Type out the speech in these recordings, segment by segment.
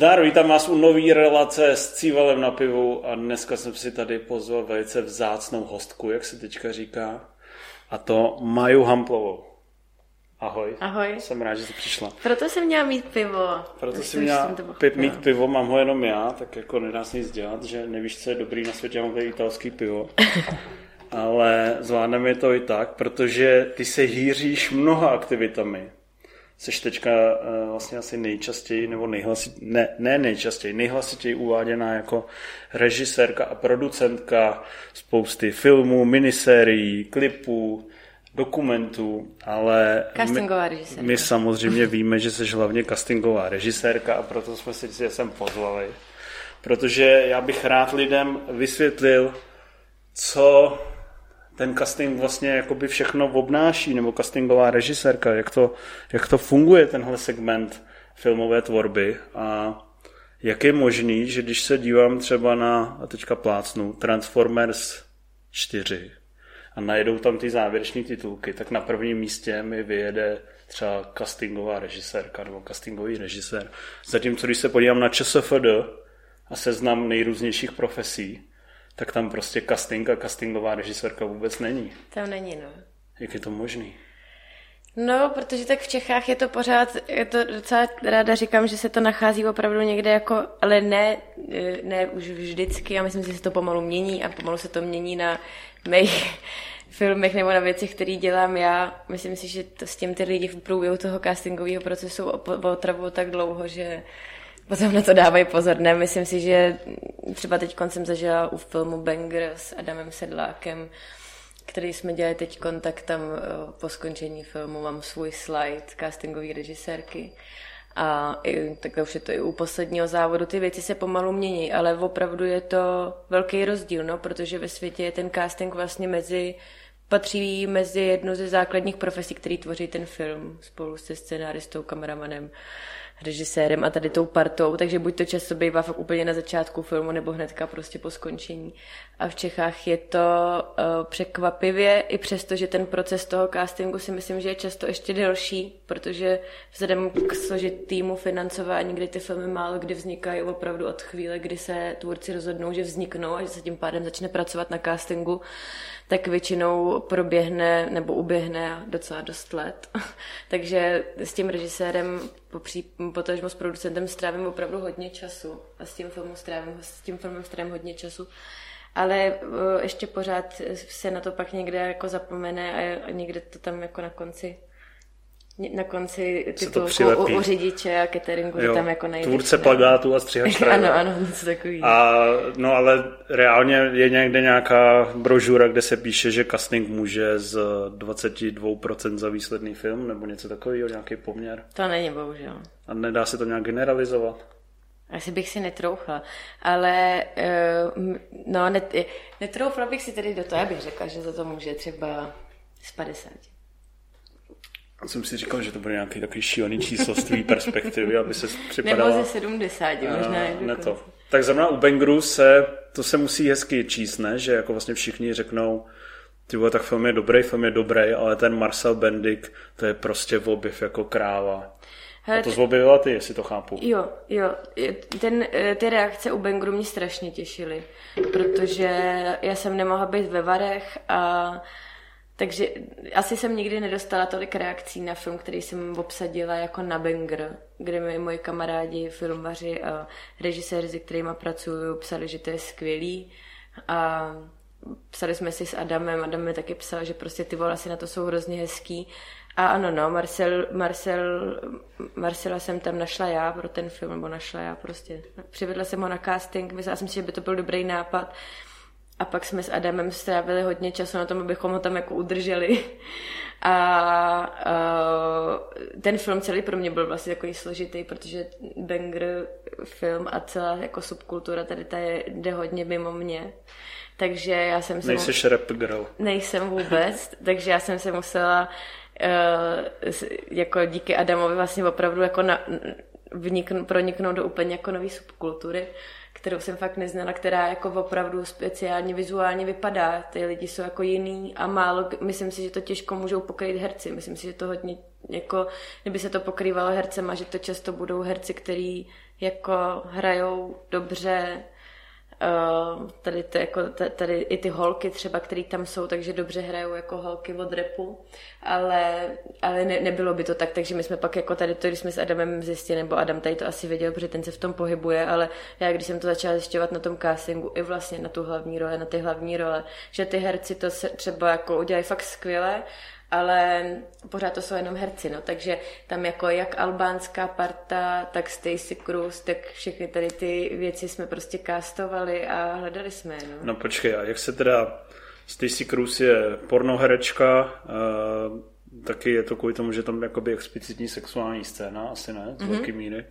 Zdár, vítám vás u nový relace s Cívalem na pivu a dneska jsem si tady pozval velice vzácnou hostku, jak se teďka říká, a to Maju Hamplovou. Ahoj. Ahoj. Jsem rád, že jsi přišla. Proto jsem měla mít pivo. Proto jsem měla pit, mít pivo, mám ho jenom já, tak jako nedá se nic dělat, že nevíš, co je dobrý na světě, mám tady italský pivo. Ale zvládneme to i tak, protože ty se hýříš mnoha aktivitami seš teďka uh, vlastně asi nejčastěji, nebo nejhlasit, ne, ne nejčastěji, nejhlasitěji uváděná jako režisérka a producentka spousty filmů, minisérií, klipů, dokumentů, ale castingová my, my samozřejmě víme, že jsi hlavně castingová režisérka a proto jsme si že sem pozvali. Protože já bych rád lidem vysvětlil, co ten casting vlastně jakoby všechno obnáší, nebo castingová režisérka, jak to, jak to funguje tenhle segment filmové tvorby a jak je možný, že když se dívám třeba na, a teďka plácnu, Transformers 4 a najedou tam ty závěreční titulky, tak na prvním místě mi vyjede třeba castingová režisérka nebo castingový režisér. Zatímco když se podívám na ČSFD a seznam nejrůznějších profesí, tak tam prostě casting a castingová režisérka vůbec není. Tam není, no. Jak je to možný? No, protože tak v Čechách je to pořád, je to docela ráda říkám, že se to nachází opravdu někde jako, ale ne, ne už vždycky, já myslím, že se to pomalu mění a pomalu se to mění na mých filmech nebo na věcech, které dělám já. Myslím si, že to s tím ty lidi v průběhu toho castingového procesu otravují tak dlouho, že potom na to dávají pozor. Ne, myslím si, že třeba teď jsem zažila u filmu Banger s Adamem Sedlákem, který jsme dělali teď tak tam eh, po skončení filmu mám svůj slide castingové režisérky. A i, tak už je to i u posledního závodu. Ty věci se pomalu mění, ale opravdu je to velký rozdíl, no, protože ve světě je ten casting vlastně mezi patří mezi jednu ze základních profesí, který tvoří ten film spolu se scenáristou, kameramanem režisérem a tady tou partou, takže buď to často bývá fakt úplně na začátku filmu nebo hnedka prostě po skončení. A v Čechách je to uh, překvapivě, i přesto, že ten proces toho castingu si myslím, že je často ještě delší, protože vzhledem k složitýmu financování, kdy ty filmy málo kdy vznikají opravdu od chvíle, kdy se tvůrci rozhodnou, že vzniknou a že se tím pádem začne pracovat na castingu, tak většinou proběhne nebo uběhne docela dost let. Takže s tím režisérem, potažmo s producentem strávím opravdu hodně času a s tím filmem strávím, s tím filmem strávím hodně času. Ale eh, ještě pořád se na to pak někde jako zapomene a někde to tam jako na konci na konci titulku u, u řidiče a cateringu, jo, tam jako nejde. Tvůrce plagátu a stříhač Ano, ano, něco takový. A, no ale reálně je někde nějaká brožura, kde se píše, že casting může z 22% za výsledný film, nebo něco takového, nějaký poměr. To není, bohužel. A nedá se to nějak generalizovat? Asi bych si netrouchla, ale uh, no, net, netrouchla bych si tedy do toho, já bych řekla, že za to může třeba z 50. Já jsem si říkal, že to bude nějaký takový šílený číslo z tvý perspektivy, aby se připadala... Nebo ze 70, možná. Uh, ne to. Tak zrovna u Bengru se, to se musí hezky číst, ne? Že jako vlastně všichni řeknou, ty vole, tak film je dobrý, film je dobrý, ale ten Marcel Bendik, to je prostě v objev jako kráva. Hele, a to zobjevila ty, jestli to chápu. Jo, jo. Ten, eh, ty reakce u Bengru mě strašně těšily, protože já jsem nemohla být ve Varech a takže asi jsem nikdy nedostala tolik reakcí na film, který jsem obsadila jako na banger, kde mi moji kamarádi, filmaři a režiséři, se kterými pracuju, psali, že to je skvělý. A psali jsme si s Adamem, Adam mi taky psal, že prostě ty volasy na to jsou hrozně hezký. A ano, no, Marcel, Marcel, Marcela jsem tam našla já pro ten film, nebo našla já prostě. Přivedla jsem ho na casting, myslela jsem si, že by to byl dobrý nápad. A pak jsme s Adamem strávili hodně času na tom, abychom ho tam jako udrželi. A, a ten film celý pro mě byl vlastně takový složitý, protože banger film a celá jako subkultura tady ta je, jde hodně mimo mě. Takže já jsem se... Nejsi rap girl. Nejsem vůbec, takže já jsem se musela uh, jako díky Adamovi vlastně opravdu jako na, vnikn, proniknout do úplně jako nové subkultury kterou jsem fakt neznala, která jako opravdu speciálně vizuálně vypadá. Ty lidi jsou jako jiný a málo, myslím si, že to těžko můžou pokrýt herci. Myslím si, že to hodně, jako, kdyby se to pokrývalo hercema, že to často budou herci, který jako hrajou dobře, tady, to, jako, tady i ty holky třeba, které tam jsou, takže dobře hrajou jako holky od repu, ale, ale ne, nebylo by to tak, takže my jsme pak jako tady to, když jsme s Adamem zjistili, nebo Adam tady to asi věděl, protože ten se v tom pohybuje, ale já když jsem to začala zjišťovat na tom castingu, i vlastně na tu hlavní roli, na ty hlavní role, že ty herci to se třeba jako udělají fakt skvěle ale pořád to jsou jenom herci, no, takže tam jako jak albánská parta, tak Stacy Cruz, tak všechny tady ty věci jsme prostě castovali a hledali jsme no. No počkej, a jak se teda, Stacy Cruz je pornoherečka, uh, taky je to kvůli tomu, že tam jakoby explicitní sexuální scéna, asi ne, z mm-hmm. velké míry.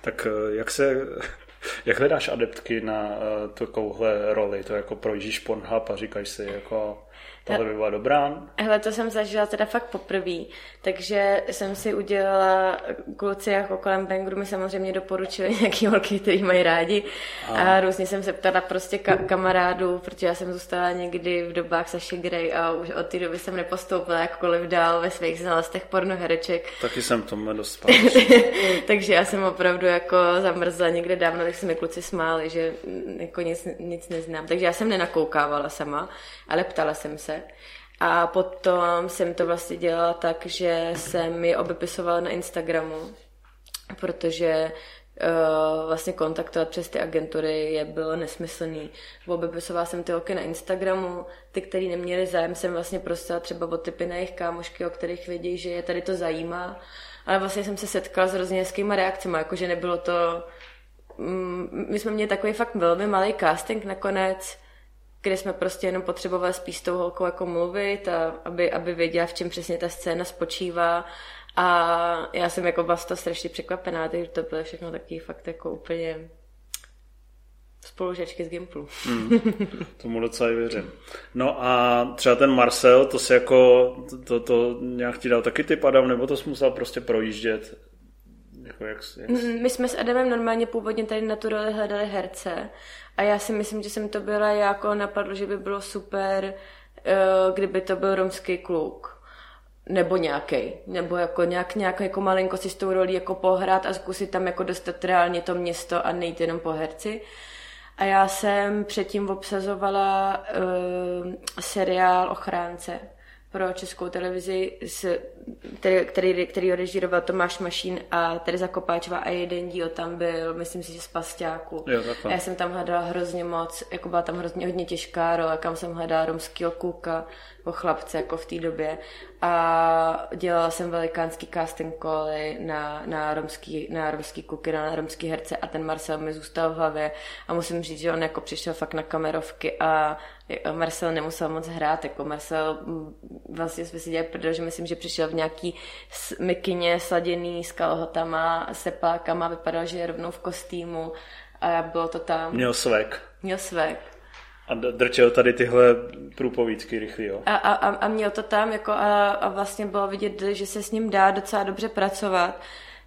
Tak uh, jak se, jak hledáš adeptky na uh, takovouhle roli? To jako projíždíš Pornhub a říkáš si jako Tohle by byla dobrá. Hele, to jsem zažila teda fakt poprvé, takže jsem si udělala kluci jako kolem Bangru mi samozřejmě doporučili nějaký holky, který mají rádi a, a různě jsem se ptala prostě ka- kamarádů, protože já jsem zůstala někdy v dobách Saši Grey a už od té doby jsem nepostoupila jakkoliv dál ve svých znalostech pornohereček. Taky jsem tomu dost Takže já jsem opravdu jako zamrzla někde dávno, tak se mi kluci smáli, že jako nic, nic neznám. Takže já jsem nenakoukávala sama, ale ptala jsem se A potom jsem to vlastně dělala tak, že jsem je obepisovala na Instagramu, protože uh, vlastně kontaktovat přes ty agentury je bylo nesmyslný. Obepisovala jsem ty holky na Instagramu, ty, který neměli zájem, jsem vlastně prosila třeba o typy na jejich kámošky, o kterých vědí, že je tady to zajímá. Ale vlastně jsem se setkala s hrozně hezkýma reakcemi, jakože nebylo to... Mm, my jsme měli takový fakt velmi malý casting nakonec, kde jsme prostě jenom potřebovali spíš s tou holkou jako mluvit, a aby, aby věděla, v čem přesně ta scéna spočívá. A já jsem jako byla to strašně překvapená, takže to bylo všechno taky fakt jako úplně spolužačky z Gimplu. Mm, tomu docela i věřím. No a třeba ten Marcel, to se jako, to, to nějak ti dal taky ty padam, nebo to jsi musel prostě projíždět? Jako jak, jak... Mm, my jsme s Adamem normálně původně tady na tu roli hledali herce. A já si myslím, že jsem to byla jako napadlo, že by bylo super, eh, kdyby to byl romský kluk. Nebo nějaký, nebo jako nějak, nějak jako malinko si s tou rolí jako pohrát a zkusit tam jako dostat reálně to město a nejít jenom po herci. A já jsem předtím obsazovala uh, seriál Ochránce pro českou televizi, s, který, který, který režíroval Tomáš Mašín a Teresa Kopáčová a jeden díl tam byl, myslím si, že z Pasťáku. Jo, já jsem tam hledala hrozně moc, jako byla tam hrozně hodně těžká role, kam jsem hledala romského kluka o chlapce jako v té době. A dělala jsem velikánský casting cally na, na, romský, na romský kluky, na romský herce a ten Marcel mi zůstal v hlavě. A musím říct, že on jako přišel fakt na kamerovky a Marcel nemusel moc hrát, jako Marcel mm, vlastně jsme si dělali prdel, že myslím, že přišel v nějaký mikině sladěný s kalhotama, sepákama, vypadal, že je rovnou v kostýmu a bylo to tam. Měl svek. Měl svek. A drčel tady tyhle průpovídky rychlý, jo. A, a, a měl to tam jako a, a vlastně bylo vidět, že se s ním dá docela dobře pracovat.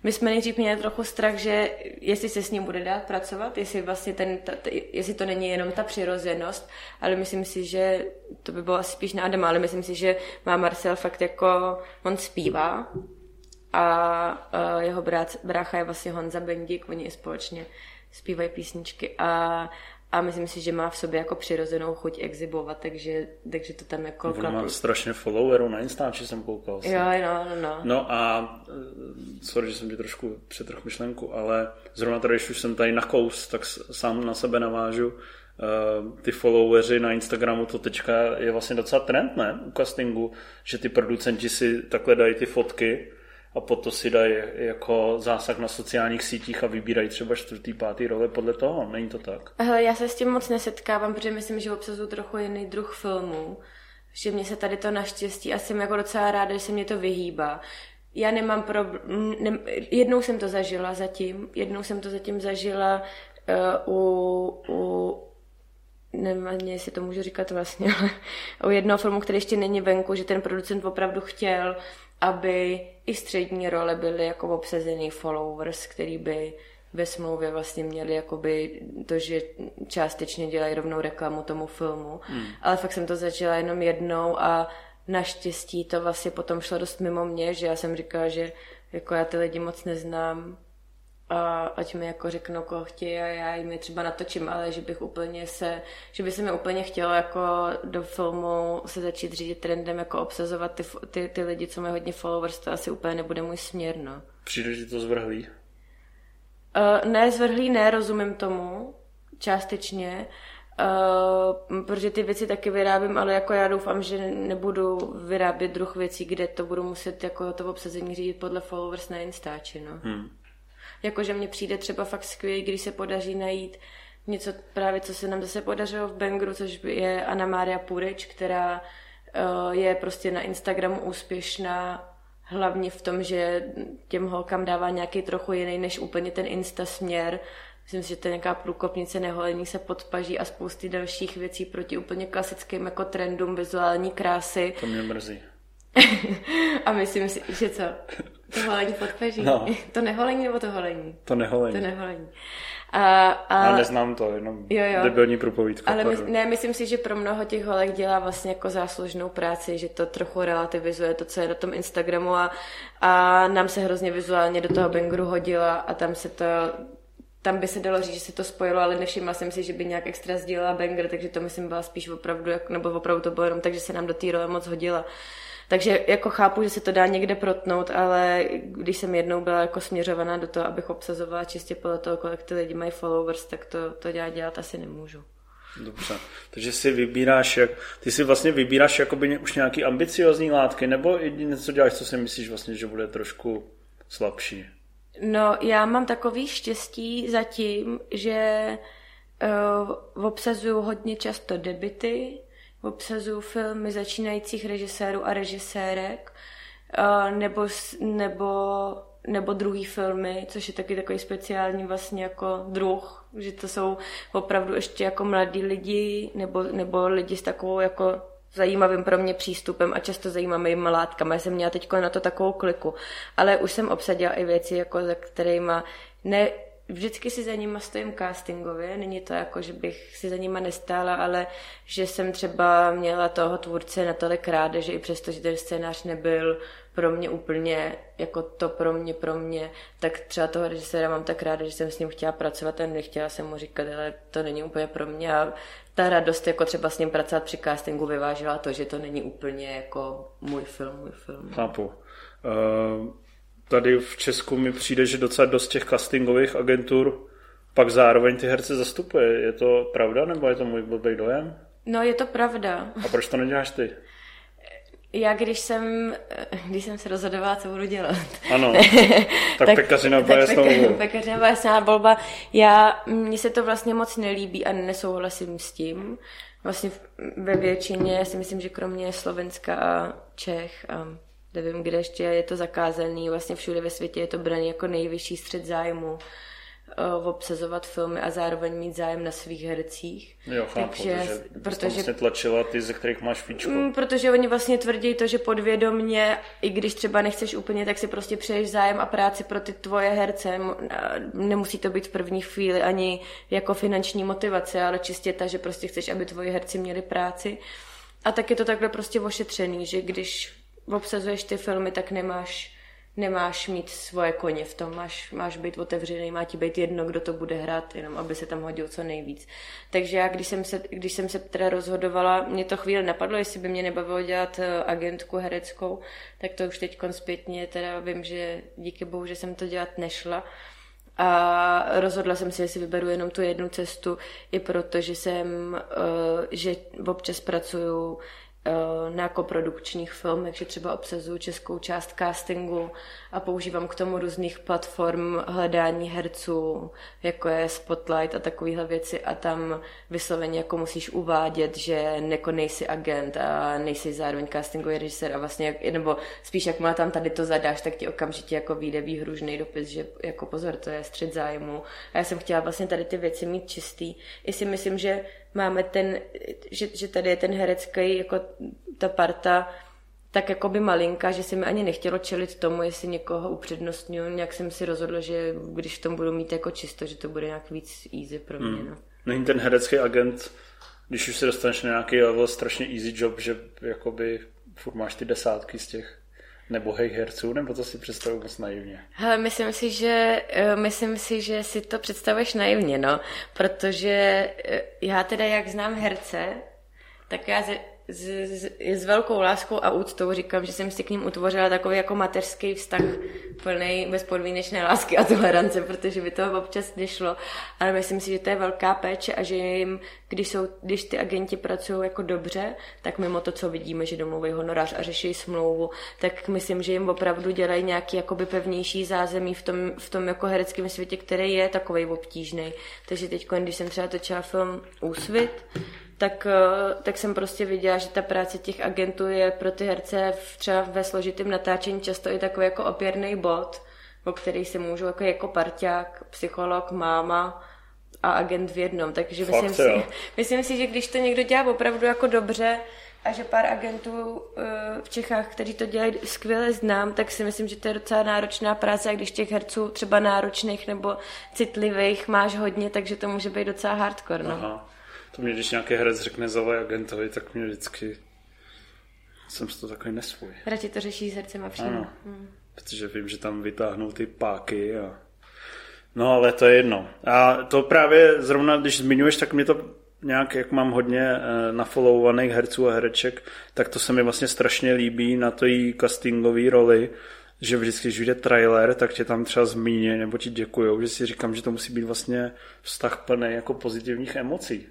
My jsme nejdřív měli trochu strach, že jestli se s ním bude dát pracovat, jestli vlastně ten, ta, jestli to není jenom ta přirozenost, ale myslím si, že to by bylo asi spíš na Adama, ale myslím si, že má Marcel fakt jako, on zpívá a, a jeho brát, brácha je vlastně Honza Bendík, oni společně zpívají písničky a a myslím si, že má v sobě jako přirozenou chuť exibovat, takže, takže to tam jako... Ona má strašně followerů na Instači, jsem koukal. Jo, no, no, no. No a, eh, sorry, že jsem ti trošku přetrh myšlenku, ale zrovna tady, když už jsem tady na kous, tak sám na sebe navážu, uh, ty followeri na Instagramu, to teďka je vlastně docela trend, ne? U castingu, že ty producenti si takhle dají ty fotky a potom si dají jako zásah na sociálních sítích a vybírají třeba čtvrtý, pátý role podle toho. Není to tak? Hele, já se s tím moc nesetkávám, protože myslím, že obsazuju trochu jiný druh filmů. Že mě se tady to naštěstí a jsem jako docela ráda, že se mě to vyhýbá. Já nemám problém, ne, jednou jsem to zažila zatím, jednou jsem to zatím zažila uh, u, u nevím ani, jestli to můžu říkat vlastně, ale u jednoho filmu, který ještě není venku, že ten producent opravdu chtěl, aby i střední role byly jako obsazený followers, který by ve smlouvě vlastně měli jakoby to, že částečně dělají rovnou reklamu tomu filmu. Hmm. Ale fakt jsem to začala jenom jednou a naštěstí to vlastně potom šlo dost mimo mě, že já jsem říkala, že jako já ty lidi moc neznám a ať mi jako řeknou, koho chtějí a já jim je třeba natočím, ale že bych úplně se, že by se mi úplně chtělo jako do filmu se začít řídit trendem, jako obsazovat ty, ty, ty lidi, co mají hodně followers, to asi úplně nebude můj směr, no. Přijde ti to zvrhlý? Uh, ne, zvrhlý ne, rozumím tomu, částečně, Uh, protože ty věci taky vyrábím, ale jako já doufám, že nebudu vyrábět druh věcí, kde to budu muset jako to obsazení řídit podle followers na Instači, no. Hmm. Jakože mně přijde třeba fakt skvělý, když se podaří najít něco právě, co se nám zase podařilo v Bengru, což je Anna Mária Purič, která uh, je prostě na Instagramu úspěšná hlavně v tom, že těm holkám dává nějaký trochu jiný než úplně ten Insta směr. Myslím si, že to je nějaká průkopnice neholení se podpaží a spousty dalších věcí proti úplně klasickým jako trendům vizuální krásy. To mě mrzí. A myslím si, že co? To holení podpaží? No. To neholení nebo to holení? To neholení. To neholení. A, a... Já neznám to, jenom jo, jo. debilní průpovídka. Ale my, ne, myslím si, že pro mnoho těch holek dělá vlastně jako záslužnou práci, že to trochu relativizuje to, co je na tom Instagramu a, a nám se hrozně vizuálně do toho Bangru hodila a tam se to tam by se dalo říct, že se to spojilo, ale nevšimla jsem si, že by nějak extra sdílela banger, takže to myslím byla spíš opravdu, nebo opravdu to bylo jenom tak, že se nám do té role moc hodila. Takže jako chápu, že se to dá někde protnout, ale když jsem jednou byla jako směřovaná do toho, abych obsazovala čistě podle toho, kolik ty lidi mají followers, tak to, to dělat, dělat asi nemůžu. Dobře, takže si vybíráš, jak, ty si vlastně vybíráš jakoby už nějaký ambiciozní látky, nebo něco děláš, co si myslíš vlastně, že bude trošku slabší? No, já mám takový štěstí zatím, že uh, obsazuju hodně často debity, obsazuju filmy začínajících režisérů a režisérek, nebo, nebo, nebo druhý filmy, což je taky takový speciální vlastně jako druh, že to jsou opravdu ještě jako mladí lidi, nebo, nebo lidi s takovou jako zajímavým pro mě přístupem a často zajímavými látkami. Já jsem měla teď na to takovou kliku, ale už jsem obsadila i věci, jako za kterými ne, vždycky si za nima stojím castingově, není to jako, že bych si za nima nestála, ale že jsem třeba měla toho tvůrce natolik ráda, že i přesto, že ten scénář nebyl pro mě úplně jako to pro mě, pro mě, tak třeba toho režiséra mám tak ráda, že jsem s ním chtěla pracovat a nechtěla jsem mu říkat, ale to není úplně pro mě a ta radost jako třeba s ním pracovat při castingu vyvážila to, že to není úplně jako můj film, můj film. Chápu. Uh tady v Česku mi přijde, že docela dost těch castingových agentur pak zároveň ty herce zastupuje. Je to pravda, nebo je to můj blbý dojem? No, je to pravda. A proč to neděláš ty? Já když jsem, když jsem se rozhodovala, co budu dělat. Ano, tak, tak pekařina byla jasná volba. Pekařina byla jasná volba. Já, mně se to vlastně moc nelíbí a nesouhlasím s tím. Vlastně ve většině si myslím, že kromě Slovenska a Čech a nevím, kde ještě je to zakázaný, vlastně všude ve světě je to braný jako nejvyšší střed zájmu uh, obsazovat filmy a zároveň mít zájem na svých hercích. Jo, chápu, Takže, protože vlastně tlačila ty, ze kterých máš fíčko. Mm, protože oni vlastně tvrdí to, že podvědomně, i když třeba nechceš úplně, tak si prostě přeješ zájem a práci pro ty tvoje herce. Nemusí to být v první chvíli ani jako finanční motivace, ale čistě ta, že prostě chceš, aby tvoji herci měli práci. A tak je to takhle prostě ošetřený, že když obsazuješ ty filmy, tak nemáš, nemáš mít svoje koně v tom, máš, máš být otevřený, má ti být jedno, kdo to bude hrát, jenom aby se tam hodil co nejvíc. Takže já, když jsem se, když jsem se teda rozhodovala, mě to chvíli napadlo, jestli by mě nebavilo dělat eh, agentku hereckou, tak to už teď zpětně teda vím, že díky bohu, že jsem to dělat nešla. A rozhodla jsem se, jestli vyberu jenom tu jednu cestu, i proto, že jsem, eh, že občas pracuju na koprodukčních filmech, že třeba obsazuju českou část castingu a používám k tomu různých platform hledání herců, jako je Spotlight a takovéhle věci a tam vysloveně jako musíš uvádět, že neko nejsi agent a nejsi zároveň castingový režisér a vlastně, nebo spíš jak má tam tady to zadáš, tak ti okamžitě jako vyjde výhružný dopis, že jako pozor, to je střed zájmu. A já jsem chtěla vlastně tady ty věci mít čistý. I si myslím, že máme ten, že, že tady je ten herecký, jako ta parta tak jako by malinka, že se mi ani nechtělo čelit tomu, jestli někoho upřednostňuji. Nějak jsem si rozhodla, že když v tom budu mít jako čisto, že to bude nějak víc easy pro mě. Hmm. No. Není ten herecký agent, když už se dostaneš na nějaký level, strašně easy job, že jakoby furt máš ty desátky z těch nebohých herců, nebo to si představuji moc naivně? Hele, myslím si, že, eh, myslím si, že si to představuješ naivně, no, protože eh, já teda, jak znám herce, tak já s, s, velkou láskou a úctou říkám, že jsem si k ním utvořila takový jako mateřský vztah plný bezpodmínečné lásky a tolerance, protože by to občas nešlo, ale myslím si, že to je velká péče a že jim, když, jsou, když ty agenti pracují jako dobře, tak mimo to, co vidíme, že domluví honorář a řeší smlouvu, tak myslím, že jim opravdu dělají nějaký jakoby pevnější zázemí v tom, v tom jako hereckém světě, který je takový obtížný. Takže teď, když jsem třeba točila film Úsvit, tak, eh, tak jsem prostě viděla, že ta práce těch agentů je pro ty herce v, třeba ve složitém natáčení často i takový jako opěrný bod, o který si můžou jako, jako parťák, psycholog, máma a agent v jednom. Takže Fakt, myslím, si, myslím si, že když to někdo dělá opravdu jako dobře, a že pár agentů eh, v Čechách, kteří to dělají skvěle znám, tak si myslím, že to je docela náročná práce a když těch herců třeba náročných nebo citlivých máš hodně, takže to může být docela hardcore. No. Aha. To mě, když nějaký herec řekne zové agentovi, tak mě vždycky jsem z toho takový nesvůj. Radši to řeší s hercem a přímo. Ano, hmm. protože vím, že tam vytáhnou ty páky a... No ale to je jedno. A to právě zrovna, když zmiňuješ, tak mě to nějak, jak mám hodně eh, nafollowovaných herců a hereček, tak to se mi vlastně strašně líbí na to jí castingové roli, že vždycky, když vyjde trailer, tak tě tam třeba zmíní nebo ti děkujou, že si říkám, že to musí být vlastně vztah plný jako pozitivních emocí.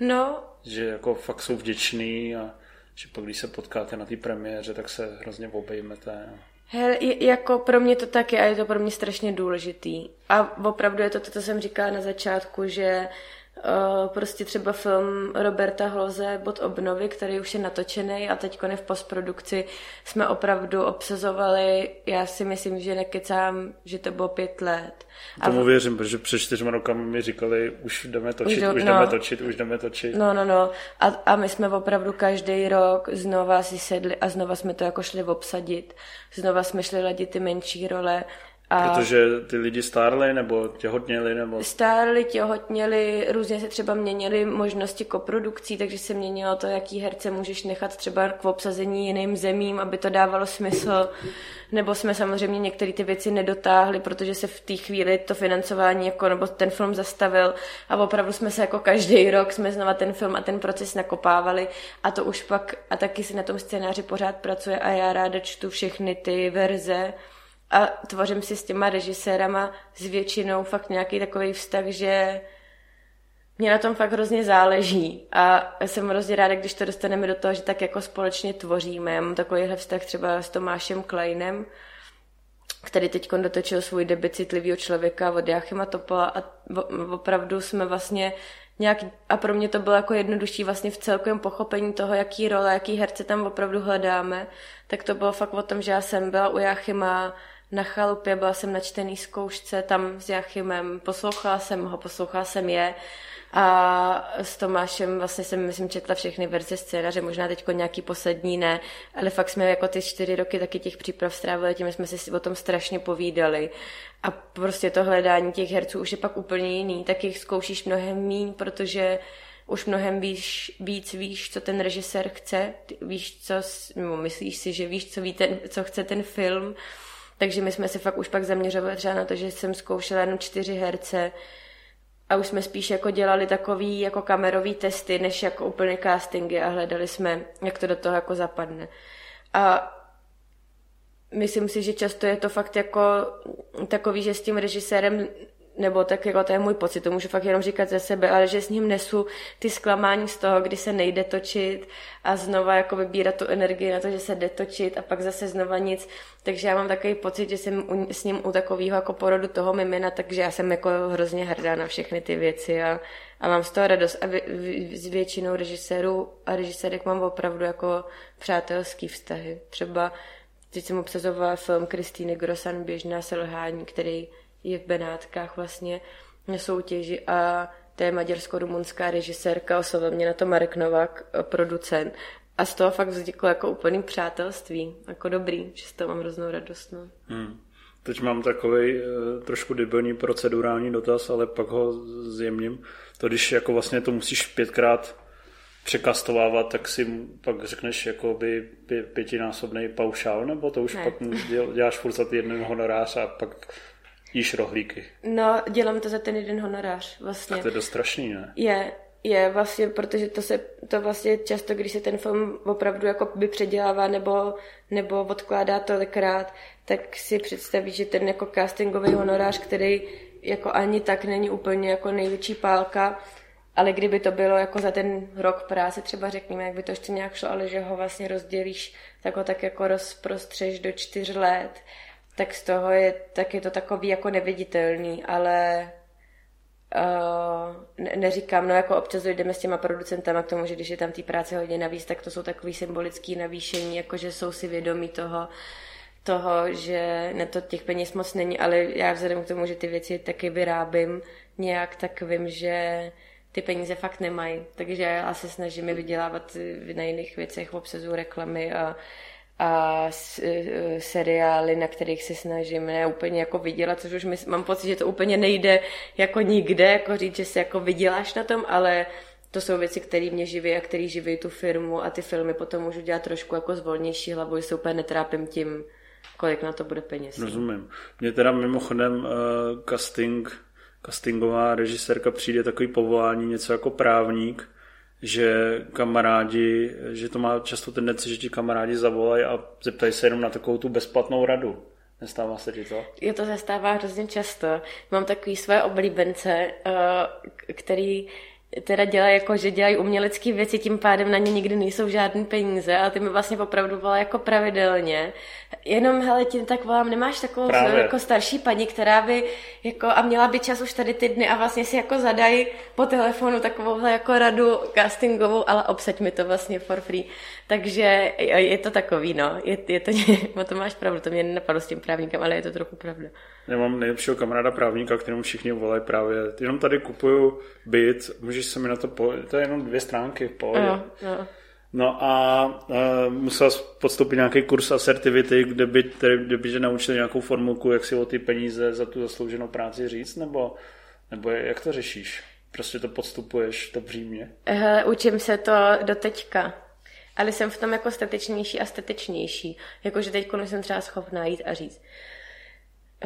No. Že jako fakt jsou vděční a že pak, když se potkáte na té premiéře, tak se hrozně obejmete. Hele, jako pro mě to taky a je to pro mě strašně důležitý. A opravdu je to to, co jsem říkala na začátku, že prostě třeba film Roberta Hloze Bod obnovy, který už je natočený a teď v postprodukci jsme opravdu obsazovali, já si myslím, že nekecám, že to bylo pět let. A Tomu věřím, protože před čtyřma rokama mi říkali, už jdeme točit, už, do, už no, jdeme točit, už jdeme točit. No, no, no. A, a my jsme opravdu každý rok znova si sedli a znova jsme to jako šli obsadit. Znova jsme šli ladit ty menší role a Protože ty lidi stárli nebo těhotněli? Nebo... Stárli, těhotněli, různě se třeba měnily možnosti koprodukcí, takže se měnilo to, jaký herce můžeš nechat třeba k obsazení jiným zemím, aby to dávalo smysl. Nebo jsme samozřejmě některé ty věci nedotáhli, protože se v té chvíli to financování jako, nebo ten film zastavil a opravdu jsme se jako každý rok jsme znova ten film a ten proces nakopávali a to už pak, a taky si na tom scénáři pořád pracuje a já ráda čtu všechny ty verze, a tvořím si s těma režisérama s většinou fakt nějaký takový vztah, že mě na tom fakt hrozně záleží a jsem hrozně ráda, když to dostaneme do toho, že tak jako společně tvoříme. Já mám takovýhle vztah třeba s Tomášem Kleinem, který teď dotočil svůj debit citlivého člověka od Jáchyma Topola a opravdu jsme vlastně nějak, a pro mě to bylo jako jednodušší vlastně v celkovém pochopení toho, jaký role, jaký herce tam opravdu hledáme, tak to bylo fakt o tom, že já jsem byla u Jáchyma na chalupě, byla jsem na čtený zkoušce tam s Jachimem, poslouchala jsem ho, poslouchala jsem je a s Tomášem vlastně jsem, myslím, četla všechny verze scénaře, možná teď nějaký poslední ne, ale fakt jsme jako ty čtyři roky taky těch příprav strávili, tím jsme si o tom strašně povídali. A prostě to hledání těch herců už je pak úplně jiný, tak jich zkoušíš mnohem míň, protože už mnohem víš, víc víš, co ten režisér chce, víš, co, myslíš si, že víš, co, ví ten, co chce ten film, takže my jsme se fakt už pak zaměřovali třeba na to, že jsem zkoušela jenom čtyři herce a už jsme spíš jako dělali takový jako kamerový testy, než jako úplně castingy a hledali jsme, jak to do toho jako zapadne. A myslím si, že často je to fakt jako takový, že s tím režisérem nebo tak jako to je můj pocit, to můžu fakt jenom říkat ze sebe, ale že s ním nesu ty zklamání z toho, kdy se nejde točit a znova jako vybírat tu energii na to, že se jde točit a pak zase znova nic. Takže já mám takový pocit, že jsem u, s ním u takového jako porodu toho mimina, takže já jsem jako hrozně hrdá na všechny ty věci a, a mám z toho radost. A s většinou režisérů a režisérek mám opravdu jako přátelský vztahy. Třeba teď jsem obsazovala film Kristýny Grosan Běžná selhání, který je v Benátkách vlastně na soutěži a to je maďarsko-rumunská režisérka, oslovil mě na to Marek Novak, producent a z toho fakt vzniklo jako úplný přátelství, jako dobrý, že z toho mám hroznou radost. No. Hmm. Teď mám takový e, trošku debilní procedurální dotaz, ale pak ho zjemním. To když jako vlastně to musíš pětkrát překastovávat, tak si pak řekneš jako by pětinásobný paušál, nebo to už ne. pak děláš furt za ty jeden honorář a pak jíš rohlíky. No, dělám to za ten jeden honorář vlastně. A to je dost strašný, ne? Je, je vlastně, protože to se, to vlastně často, když se ten film opravdu jako by předělává nebo, nebo odkládá tolikrát, tak si představí, že ten jako castingový honorář, který jako ani tak není úplně jako největší pálka, ale kdyby to bylo jako za ten rok práce, třeba řekněme, jak by to ještě nějak šlo, ale že ho vlastně rozdělíš, tak ho tak jako rozprostřeš do čtyř let, tak z toho je, tak je to takový jako neviditelný, ale uh, ne, neříkám, no jako občas dojdeme s těma producentama k tomu, že když je tam té práce hodně navíc, tak to jsou takový symbolický navýšení, jako že jsou si vědomí toho, toho, že ne to těch peněz moc není, ale já vzhledem k tomu, že ty věci taky vyrábím nějak, tak vím, že ty peníze fakt nemají. Takže já se snažím je vydělávat na jiných věcech, obsazu reklamy a, a e, seriály, na kterých se snažím ne úplně jako vydělat, což už mám pocit, že to úplně nejde jako nikde, jako říct, že se jako vyděláš na tom, ale to jsou věci, které mě živí a které živí tu firmu a ty filmy potom můžu dělat trošku jako z volnější hlavou, že se úplně netrápím tím, kolik na to bude peněz. Rozumím. Mně teda mimochodem uh, casting, castingová režisérka přijde takový povolání, něco jako právník, že kamarádi, že to má často tendenci, že ti kamarádi zavolají a zeptají se jenom na takovou tu bezplatnou radu. Nestává se ti to? Jo, to se stává hrozně často. Mám takový své oblíbence, eh, který teda dělají jako, že dělají umělecké věci, tím pádem na ně nikdy nejsou žádné peníze, ale ty mi vlastně opravdu volají jako pravidelně. Jenom, hele, tím tak volám, nemáš takovou Právě. jako starší paní, která by jako, a měla by čas už tady ty dny a vlastně si jako zadají po telefonu takovou jako radu castingovou, ale obsaď mi to vlastně for free. Takže je to takový, no. Je, je to, to máš pravdu, to mě nenapadlo s tím právníkem, ale je to trochu pravda. Já mám nejlepšího kamaráda právníka, kterému všichni volají právě, jenom tady kupuju byt, můžeš se mi na to, po... to je jenom dvě stránky, po. No, no. No a uh, musel podstoupit nějaký kurz asertivity, kde by, tedy, kde by že naučil nějakou formulku, jak si o ty peníze za tu zaslouženou práci říct, nebo, nebo jak to řešíš? Prostě to podstupuješ, to břímě? Uh, učím se to do teďka ale jsem v tom jako statečnější a statečnější. Jakože teď jsem třeba schopná jít a říct,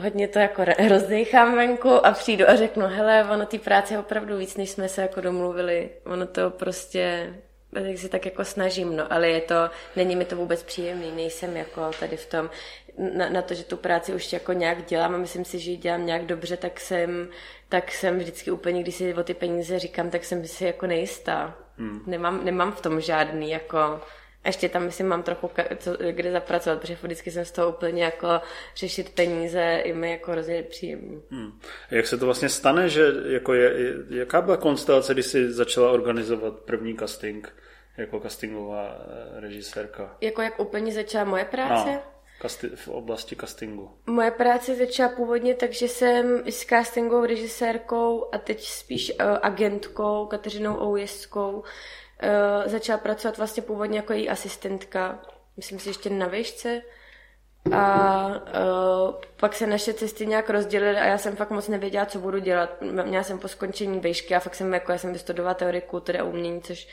hodně to jako rozdechám venku a přijdu a řeknu, hele, ono ty práce je opravdu víc, než jsme se jako domluvili. Ono to prostě, tak si tak jako snažím, no, ale je to, není mi to vůbec příjemný, nejsem jako tady v tom, na, na to, že tu práci už jako nějak dělám a myslím si, že ji dělám nějak dobře, tak jsem, tak jsem vždycky úplně, když si o ty peníze říkám, tak jsem si jako nejistá. Hmm. Nemám, nemám v tom žádný jako ještě tam, myslím, mám trochu co, kde zapracovat, protože vždycky jsem z toho úplně jako řešit peníze i mi jako hrozně příjemný. Hmm. Jak se to vlastně stane, že jako je, jaká byla konstelace, když jsi začala organizovat první casting jako castingová eh, režisérka? Jako jak úplně začala moje práce? No v oblasti castingu? Moje práce začala původně tak, že jsem s castingovou režisérkou a teď spíš uh, agentkou Kateřinou Oujeskou uh, začala pracovat vlastně původně jako její asistentka. Myslím si ještě na výšce. A uh, pak se naše cesty nějak rozdělily a já jsem fakt moc nevěděla, co budu dělat. Měla jsem po skončení vejšky a fakt jsem jako, já jsem vystudovala teorii kultury a umění, což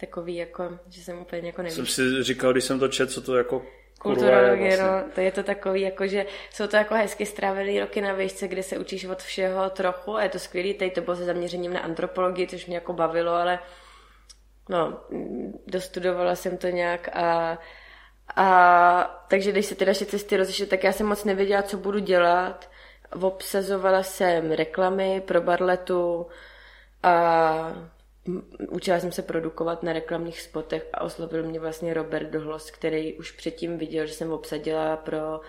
takový jako, že jsem úplně jako nevíš. Jsem si říkal, když jsem to četl, co to jako Kulturologie, vlastně. no, to je to takový, jako, že jsou to jako hezky strávené roky na výšce, kde se učíš od všeho trochu a je to skvělý, teď to bylo se zaměřením na antropologii, což mě jako bavilo, ale no, dostudovala jsem to nějak a, a takže když se ty naše cesty rozešly, tak já jsem moc nevěděla, co budu dělat. Obsazovala jsem reklamy pro Barletu a Učila jsem se produkovat na reklamních spotech a oslovil mě vlastně Robert Dohlos, který už předtím viděl, že jsem obsadila pro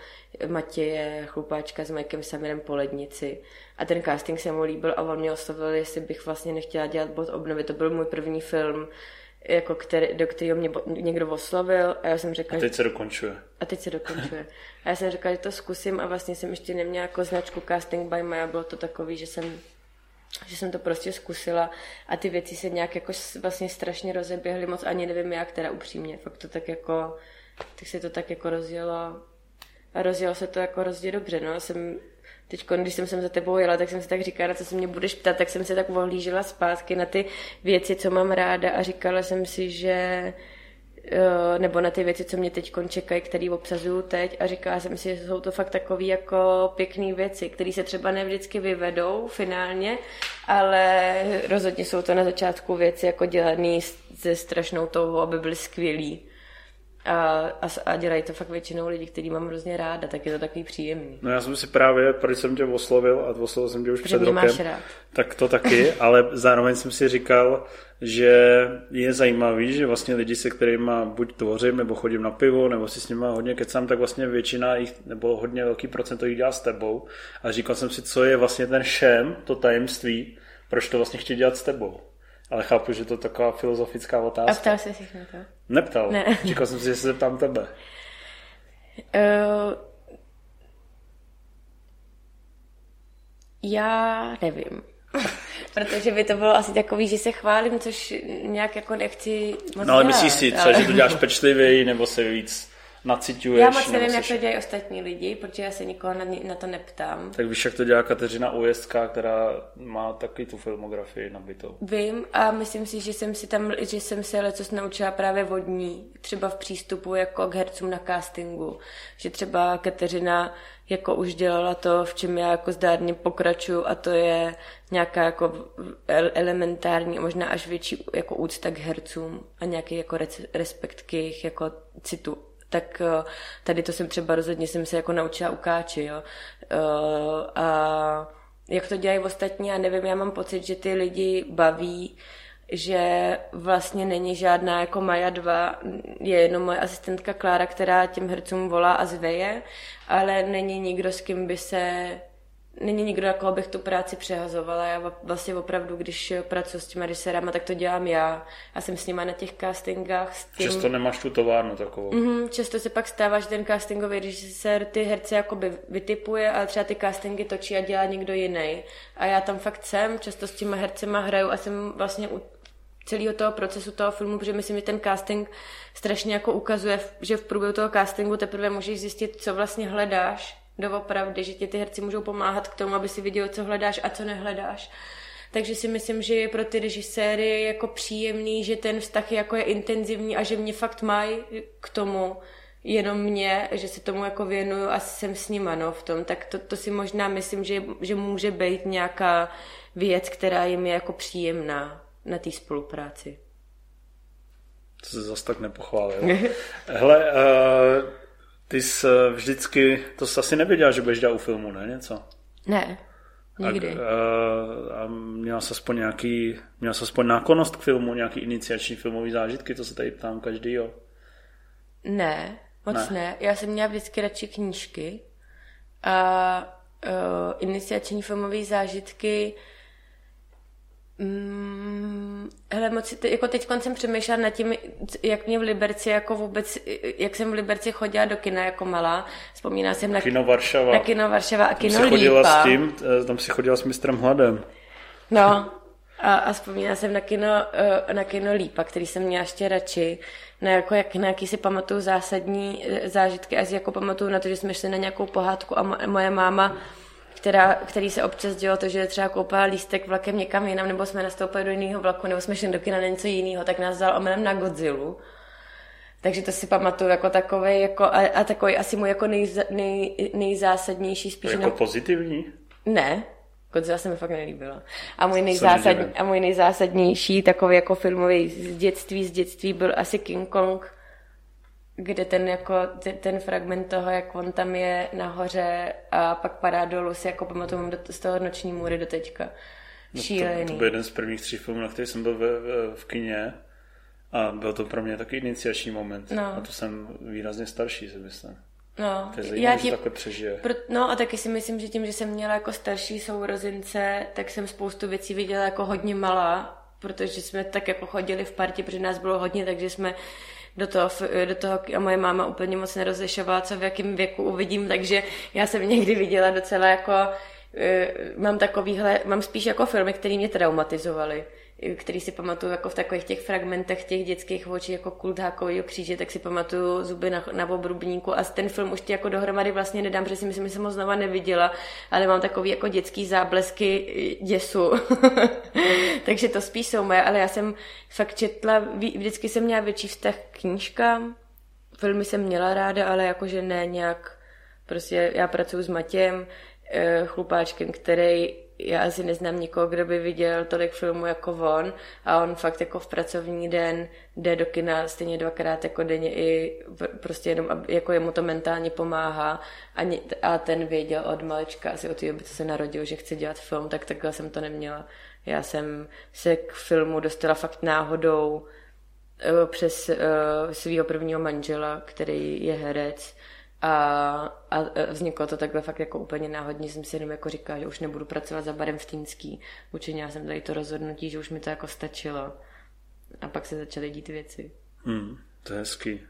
Matěje Chlupáčka s Mikem Samirem po lednici. A ten casting se mu líbil a on mě oslovil, jestli bych vlastně nechtěla dělat bod obnovy. To byl můj první film, jako který, do kterého mě někdo oslovil a já jsem řekla... A teď se dokončuje. A teď se dokončuje. A já jsem řekla, že to zkusím a vlastně jsem ještě neměla jako značku Casting by Maya, bylo to takový, že jsem že jsem to prostě zkusila a ty věci se nějak jako vlastně strašně rozeběhly, moc ani nevím jak teda upřímně, fakt to tak jako, tak se to tak jako rozjelo a rozjelo se to jako hrozně dobře, no, jsem Teď, když jsem sem za tebou jela, tak jsem si tak říkala, co se mě budeš ptát, tak jsem se tak ohlížela zpátky na ty věci, co mám ráda a říkala jsem si, že nebo na ty věci, co mě teď čekají, které obsazuju teď a říkala jsem si, že jsou to fakt takové jako pěkné věci, které se třeba nevždycky vyvedou finálně, ale rozhodně jsou to na začátku věci jako dělané se strašnou touhou, aby byly skvělý. A, a, a dělají to fakt většinou lidi, který mám hrozně ráda, tak je to takový příjemný. No já jsem si právě, proč jsem tě oslovil, a oslovil jsem tě už Protože před rokem, rád. tak to taky, ale zároveň jsem si říkal, že je zajímavý, že vlastně lidi, se kterými buď tvořím, nebo chodím na pivo, nebo si s nimi hodně kecám, tak vlastně většina jich, nebo hodně velký procento jich dělá s tebou. A říkal jsem si, co je vlastně ten šem, to tajemství, proč to vlastně chtějí dělat s tebou. Ale chápu, že to je taková filozofická otázka. A ptal jsi si na to? Neptal. Ne. Říkal jsem si, že se zeptám tebe. Uh, já nevím. Protože by to bylo asi takový, že se chválím, což nějak jako nechci moc No ale myslíš si třeba, ale... že to děláš pečlivě, nebo se víc naciťuješ? Já moc nevím, jak to dělají ostatní lidi, protože já se nikoho na, na to neptám. Tak víš, jak to dělá Kateřina Ujestka, která má taky tu filmografii nabitou. Vím a myslím si, že jsem si tam, že jsem se lecos naučila právě vodní, třeba v přístupu jako k hercům na castingu. Že třeba Kateřina jako už dělala to, v čem já jako zdárně pokračuju a to je nějaká jako elementární, možná až větší jako úcta k hercům a nějaký jako respekt k jejich jako citu. Tak eh, tady to jsem třeba rozhodně jsem se jako naučila ukáči, jo. Eh, a jak to dělají ostatní, já nevím, já mám pocit, že ty lidi baví že vlastně není žádná jako Maja 2, je jenom moje asistentka Klára, která těm hercům volá a zveje, ale není nikdo, s kým by se není nikdo, jako bych tu práci přehazovala. Já vlastně opravdu, když pracuji s těma režisérama, tak to dělám já. Já jsem s nima na těch castingách. S tím... Často nemáš tu továrnu takovou. Mm-hmm, často se pak stává, že ten castingový režisér ty herce jakoby vytipuje, ale třeba ty castingy točí a dělá někdo jiný. A já tam fakt jsem, často s těma hercema hraju a jsem vlastně u celého toho procesu toho filmu, protože myslím, že ten casting strašně jako ukazuje, že v průběhu toho castingu teprve můžeš zjistit, co vlastně hledáš doopravdy, že ti ty herci můžou pomáhat k tomu, aby si viděl, co hledáš a co nehledáš. Takže si myslím, že je pro ty režiséry jako příjemný, že ten vztah jako je intenzivní a že mě fakt mají k tomu jenom mě, že se tomu jako věnuju a jsem s nima no, v tom, tak to, to si možná myslím, že, že může být nějaká věc, která jim je jako příjemná na té spolupráci. To se zase tak nepochválil. Hele, uh, ty jsi vždycky, to jsi asi nevěděla, že budeš dělat u filmu, ne? Něco? Ne, nikdy. A, uh, a měla jsi aspoň nějaký, měla jsi aspoň nákonnost k filmu, nějaký iniciační filmový zážitky, to se tady ptám každý, jo? Ne, moc ne. ne. Já jsem měla vždycky radši knížky a uh, iniciační filmové zážitky Mm, hele, moc, jako teď jsem přemýšlela nad tím, jak mě v Liberci jako vůbec, jak jsem v Liberci chodila do kina jako malá. Vzpomíná jsem na kino Varšava. Na kino Varšava a kino tam chodila Lípa. s tím, eh, tam si chodila s mistrem Hladem. No, a, a vzpomíná jsem na kino, eh, na kino Lípa, který jsem měla ještě radši. Na, jako, jak, na jaký si pamatuju zásadní eh, zážitky, až jako pamatuju na to, že jsme šli na nějakou pohádku a moje máma která, který se občas dělo to, že třeba koupila lístek vlakem někam jinam, nebo jsme nastoupili do jiného vlaku, nebo jsme šli do kina na něco jiného, tak nás dal omylem na Godzilla. Takže to si pamatuju jako takový, jako, a, a takový asi můj jako nej, nej, nejzásadnější spíš. Jako na... pozitivní? Ne, Godzilla se mi fakt nelíbila. A můj, nejzásadní, a můj nejzásadnější takový jako filmový z dětství, z dětství byl asi King Kong, kde ten, jako, ten fragment toho, jak on tam je nahoře a pak padá dolů, si jako pamatuju z toho noční můry do teďka. Šílený. No to, to byl jeden z prvních tří filmů, na který jsem byl v, v, v kině a byl to pro mě taky iniciační moment. No. A to jsem výrazně starší, si myslím. No, to je zajímavé, já že takhle přežije. Pro, no a taky si myslím, že tím, že jsem měla jako starší sourozince, tak jsem spoustu věcí viděla jako hodně malá, protože jsme tak jako chodili v partě, protože nás bylo hodně, takže jsme do toho, do toho a moje máma úplně moc nerozlišovala, co v jakém věku uvidím, takže já jsem někdy viděla docela jako mám takovýhle, mám spíš jako filmy, které mě traumatizovaly který si pamatuju jako v takových těch fragmentech těch dětských očí jako kult hákového kříže, tak si pamatuju zuby na, na obrubníku a ten film už ti jako dohromady vlastně nedám, protože si myslím, že jsem ho znova neviděla, ale mám takový jako dětský záblesky děsu. Takže to spíš jsou moje, ale já jsem fakt četla, vždycky jsem měla větší vztah k knížkám, filmy jsem měla ráda, ale jakože ne nějak, prostě já pracuji s Matějem, eh, chlupáčkem, který já asi neznám nikoho, kdo by viděl tolik filmů jako on a on fakt jako v pracovní den jde do kina stejně dvakrát jako denně i prostě jenom, jako jemu to mentálně pomáhá. A, a ten věděl od malička asi od té doby, co se narodil, že chce dělat film, tak takhle jsem to neměla. Já jsem se k filmu dostala fakt náhodou eh, přes uh, svého prvního manžela, který je herec a, a vzniklo to takhle fakt jako úplně náhodně, jsem si jenom jako říkala, že už nebudu pracovat za barem v Týnský. Učinila jsem tady to rozhodnutí, že už mi to jako stačilo. A pak se začaly dít věci. Hmm, to je hezký.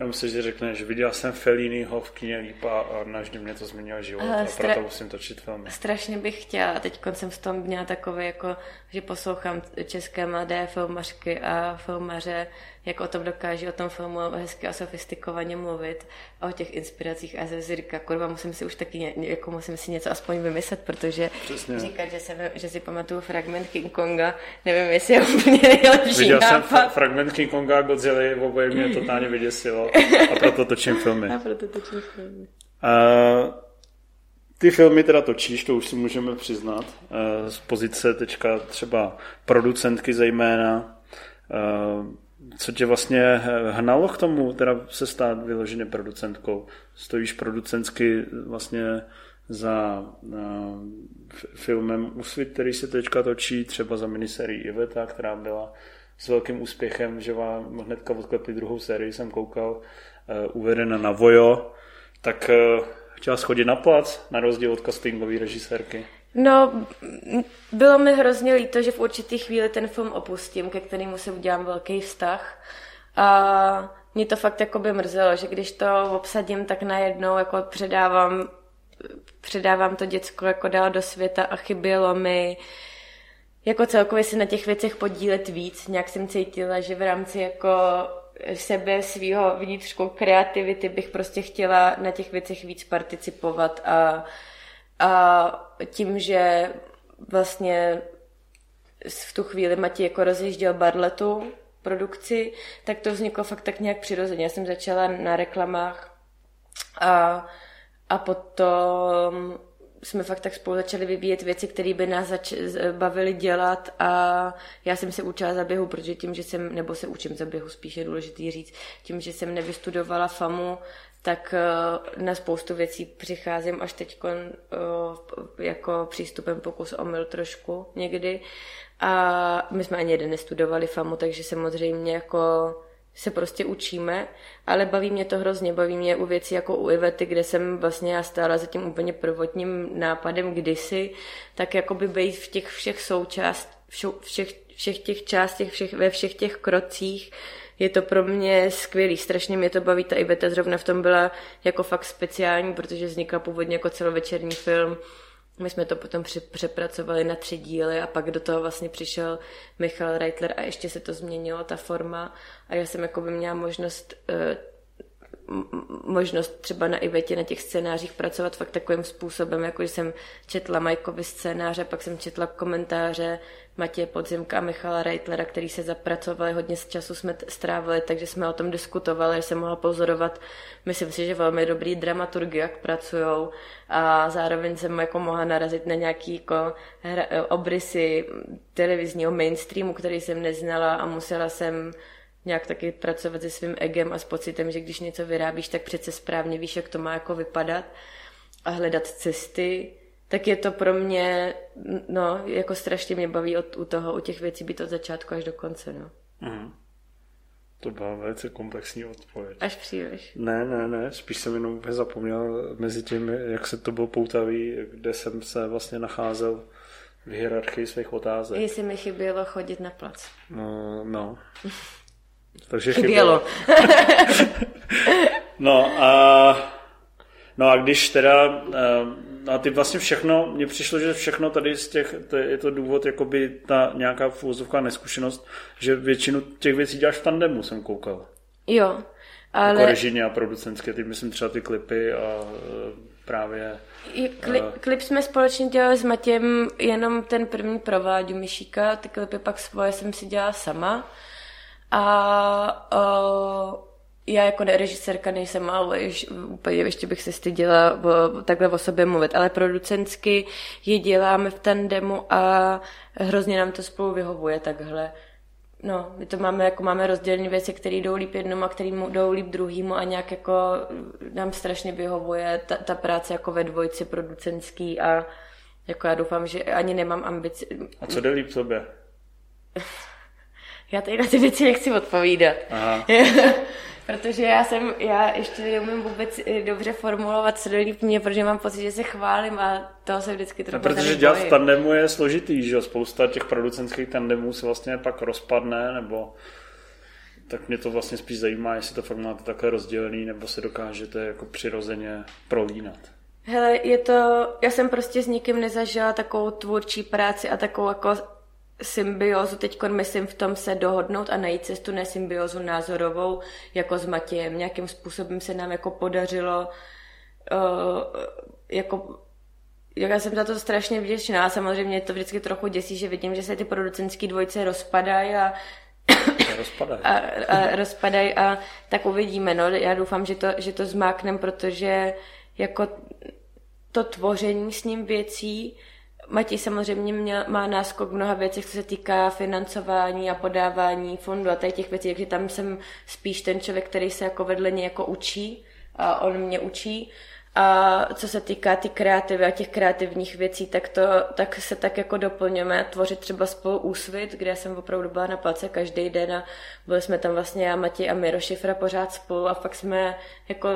Já myslím, že řekne, že viděl jsem Felliniho v kyně Lípa a navždy mě to změnilo život a, a proto musím točit filmy. Strašně bych chtěla a teď jsem v tom měla takové jako, že poslouchám české mladé filmařky a filmaře, jak o tom dokáží o tom filmu hezky a sofistikovaně mluvit a o těch inspiracích a ze si říká, kurva, musím si už taky, jako musím si něco aspoň vymyslet, protože Přesně. říkat, že, jsem, že si pamatuju fragment King Konga, nevím, jestli je úplně nejlepší Viděl nápad. jsem fragment King Konga a Godzilla, oboje mě totálně vyděsilo a proto točím filmy. A proto točím filmy. Uh, ty filmy teda točíš, to už si můžeme přiznat, uh, z pozice teďka třeba producentky zejména. Uh, co tě vlastně hnalo k tomu, teda se stát vyloženě producentkou? Stojíš producentsky vlastně za uh, filmem Úsvit, který se teďka točí, třeba za miniserii Iveta, která byla s velkým úspěchem, že vám hnedka odklepli druhou sérii, jsem koukal, uh, uvedena na Vojo, tak uh, chtěla schodit na plac, na rozdíl od castingové režisérky. No, bylo mi hrozně líto, že v určitý chvíli ten film opustím, ke kterému se udělám velký vztah. A mě to fakt jako by mrzelo, že když to obsadím, tak najednou jako předávám, předávám to děcko jako dál do světa a chybělo mi jako celkově se na těch věcech podílet víc. Nějak jsem cítila, že v rámci jako sebe, svého vnitřku kreativity bych prostě chtěla na těch věcech víc participovat a a tím, že vlastně v tu chvíli Mati jako rozjížděl Barletu produkci, tak to vzniklo fakt tak nějak přirozeně. Já jsem začala na reklamách a, a potom jsme fakt tak spolu začali vyvíjet věci, které by nás zač- bavily dělat a já jsem se učila za běhu, protože tím, že jsem, nebo se učím za běhu, spíše důležitý říct, tím, že jsem nevystudovala FAMu, tak eh, na spoustu věcí přicházím až teď eh, jako přístupem pokus omyl trošku někdy. A my jsme ani jeden nestudovali FAMu, takže samozřejmě jako se prostě učíme, ale baví mě to hrozně, baví mě u věcí jako u Ivety, kde jsem vlastně já stála za tím úplně prvotním nápadem kdysi, tak jako by být v těch všech součást, všech, všech těch částech, všech, ve všech těch krocích, je to pro mě skvělý, strašně mě to baví, ta Iveta zrovna v tom byla jako fakt speciální, protože vznikla původně jako celovečerní film, my jsme to potom přepracovali na tři díly a pak do toho vlastně přišel Michal Reitler a ještě se to změnilo, ta forma. A já jsem jako by měla možnost eh, možnost třeba na Ivetě, na těch scénářích pracovat fakt takovým způsobem, jako že jsem četla Majkovi scénáře, pak jsem četla komentáře Matěje Podzimka a Michala Reitlera, který se zapracovali, hodně z času jsme strávili, takže jsme o tom diskutovali, že jsem mohla pozorovat, myslím si, že velmi dobrý dramaturgy, jak pracují a zároveň jsem jako mohla narazit na nějaký jako hra, obrysy televizního mainstreamu, který jsem neznala a musela jsem nějak taky pracovat se svým egem a s pocitem, že když něco vyrábíš, tak přece správně víš, jak to má jako vypadat a hledat cesty, tak je to pro mě, no, jako strašně mě baví od, u toho, u těch věcí být od začátku až do konce, no. Mm. To byla velice komplexní odpověď. Až příliš. Ne, ne, ne, spíš jsem jenom zapomněl mezi tím, jak se to bylo poutavý, kde jsem se vlastně nacházel v hierarchii svých otázek. Jestli mi chybělo chodit na plac. No, no. Takže chybělo. no a No a když teda uh, a ty vlastně všechno, mně přišlo, že všechno tady z těch, to je to důvod, jakoby ta nějaká fůzovká neskušenost, že většinu těch věcí děláš v tandemu, jsem koukal. Jo, ale... Jako režině a producentské, ty myslím třeba ty klipy a e, právě... Kli, uh... klip jsme společně dělali s Matějem jenom ten první pro Vláďu Myšíka, ty klipy pak svoje jsem si dělala sama. A uh, já jako režisérka nejsem, ale již, úplně ještě bych se styděla o, takhle o sobě mluvit, ale producentsky je děláme v tandemu a hrozně nám to spolu vyhovuje takhle. No, my to máme, jako máme rozdělené věci, které jdou líp jednomu a které jdou líp druhýmu a nějak jako nám strašně vyhovuje ta, ta práce jako ve dvojci producentský a jako já doufám, že ani nemám ambici. A co jde líp sobě? já tady na ty věci nechci odpovídat. Aha. Protože já jsem, já ještě neumím vůbec eh, dobře formulovat, co líp mě, protože mám pocit, že se chválím a to se vždycky trochu no, Protože dělat v tandemu je složitý, že spousta těch producentských tandemů se vlastně pak rozpadne, nebo tak mě to vlastně spíš zajímá, jestli to fakt máte takhle rozdělený, nebo se dokážete jako přirozeně prolínat. Hele, je to, já jsem prostě s nikým nezažila takovou tvůrčí práci a takovou jako symbiozu, teď myslím v tom se dohodnout a najít cestu, ne symbiozu názorovou, jako s Matějem. Nějakým způsobem se nám jako podařilo uh, jako já jsem za to strašně vděčná. Samozřejmě to vždycky trochu děsí, že vidím, že se ty producentské dvojce rozpadají a rozpadají. A, a rozpadají a tak uvidíme. No. Já doufám, že to, že to zmáknem, protože jako to tvoření s ním věcí Matěj samozřejmě měl, má náskok mnoha věcech, co se týká financování a podávání fondu a tady těch věcí, takže tam jsem spíš ten člověk, který se jako vedle něj jako učí a on mě učí. A co se týká ty kreativy a těch kreativních věcí, tak, to, tak se tak jako doplňujeme tvořit třeba spolu úsvit, kde jsem opravdu byla na place každý den a byli jsme tam vlastně já, Matěj a Miro Šifra pořád spolu a fakt jsme jako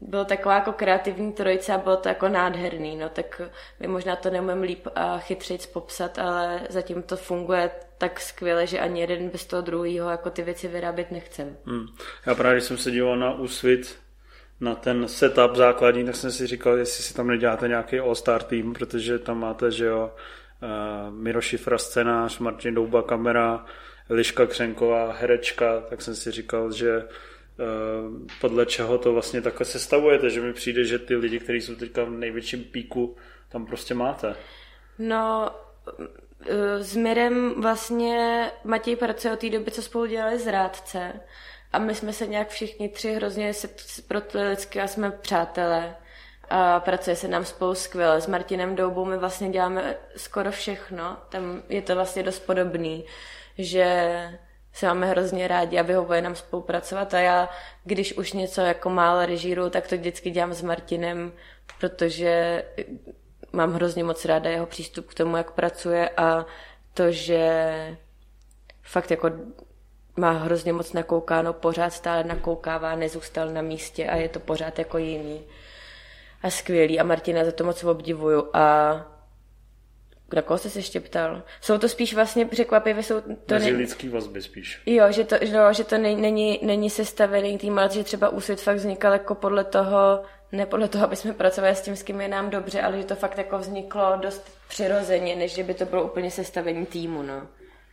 bylo taková jako kreativní trojice a bylo to jako nádherný, no tak my možná to neumím líp a chytřejc popsat, ale zatím to funguje tak skvěle, že ani jeden bez toho druhého jako ty věci vyrábět nechcem. Hmm. Já právě, když jsem se díval na úsvit, na ten setup základní, tak jsem si říkal, jestli si tam neděláte nějaký all-star tým, protože tam máte, že jo, uh, Miro Šifra scénář, Martin Douba kamera, Liška Křenková herečka, tak jsem si říkal, že Eh, podle čeho to vlastně takhle sestavujete, že mi přijde, že ty lidi, kteří jsou teďka v největším píku, tam prostě máte. No, eh, s Mirem vlastně Matěj pracuje od té doby, co spolu dělali z Rádce a my jsme se nějak všichni tři hrozně se lidsky a jsme přátelé a pracuje se nám spolu skvěle. S Martinem Doubou my vlastně děláme skoro všechno, tam je to vlastně dost podobný, že se máme hrozně rádi a vyhovuje nám spolupracovat. A já, když už něco jako málo režíru, tak to vždycky dělám s Martinem, protože mám hrozně moc ráda jeho přístup k tomu, jak pracuje a to, že fakt jako má hrozně moc nakoukáno, pořád stále nakoukává, nezůstal na místě a je to pořád jako jiný. A skvělý. A Martina za to moc obdivuju. A na koho jsi se ještě ptal? Jsou to spíš vlastně překvapivé, jsou to... Mezi ne... lidský vazby spíš. Jo, že to, no, že to není, není, není sestavený tým, ale že třeba úsvit fakt vznikal jako podle toho, ne podle toho, aby jsme pracovali s tím, s kým je nám dobře, ale že to fakt jako vzniklo dost přirozeně, než že by to bylo úplně sestavení týmu, no.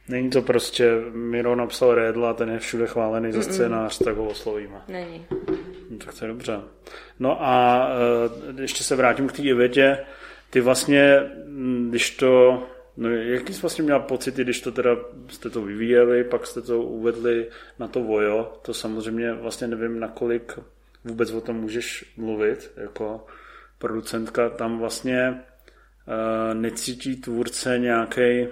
Není to prostě, Miro napsal Redla, ten je všude chválený za scénář, tak ho oslovíme. Není. No, tak to je dobře. No a e, ještě se vrátím k té větě. Ty vlastně, mm, když to, no jaký jsi vlastně měl pocity, když to teda jste to vyvíjeli, pak jste to uvedli na to vojo, to samozřejmě vlastně nevím, nakolik vůbec o tom můžeš mluvit, jako producentka, tam vlastně uh, necítí tvůrce nějaký,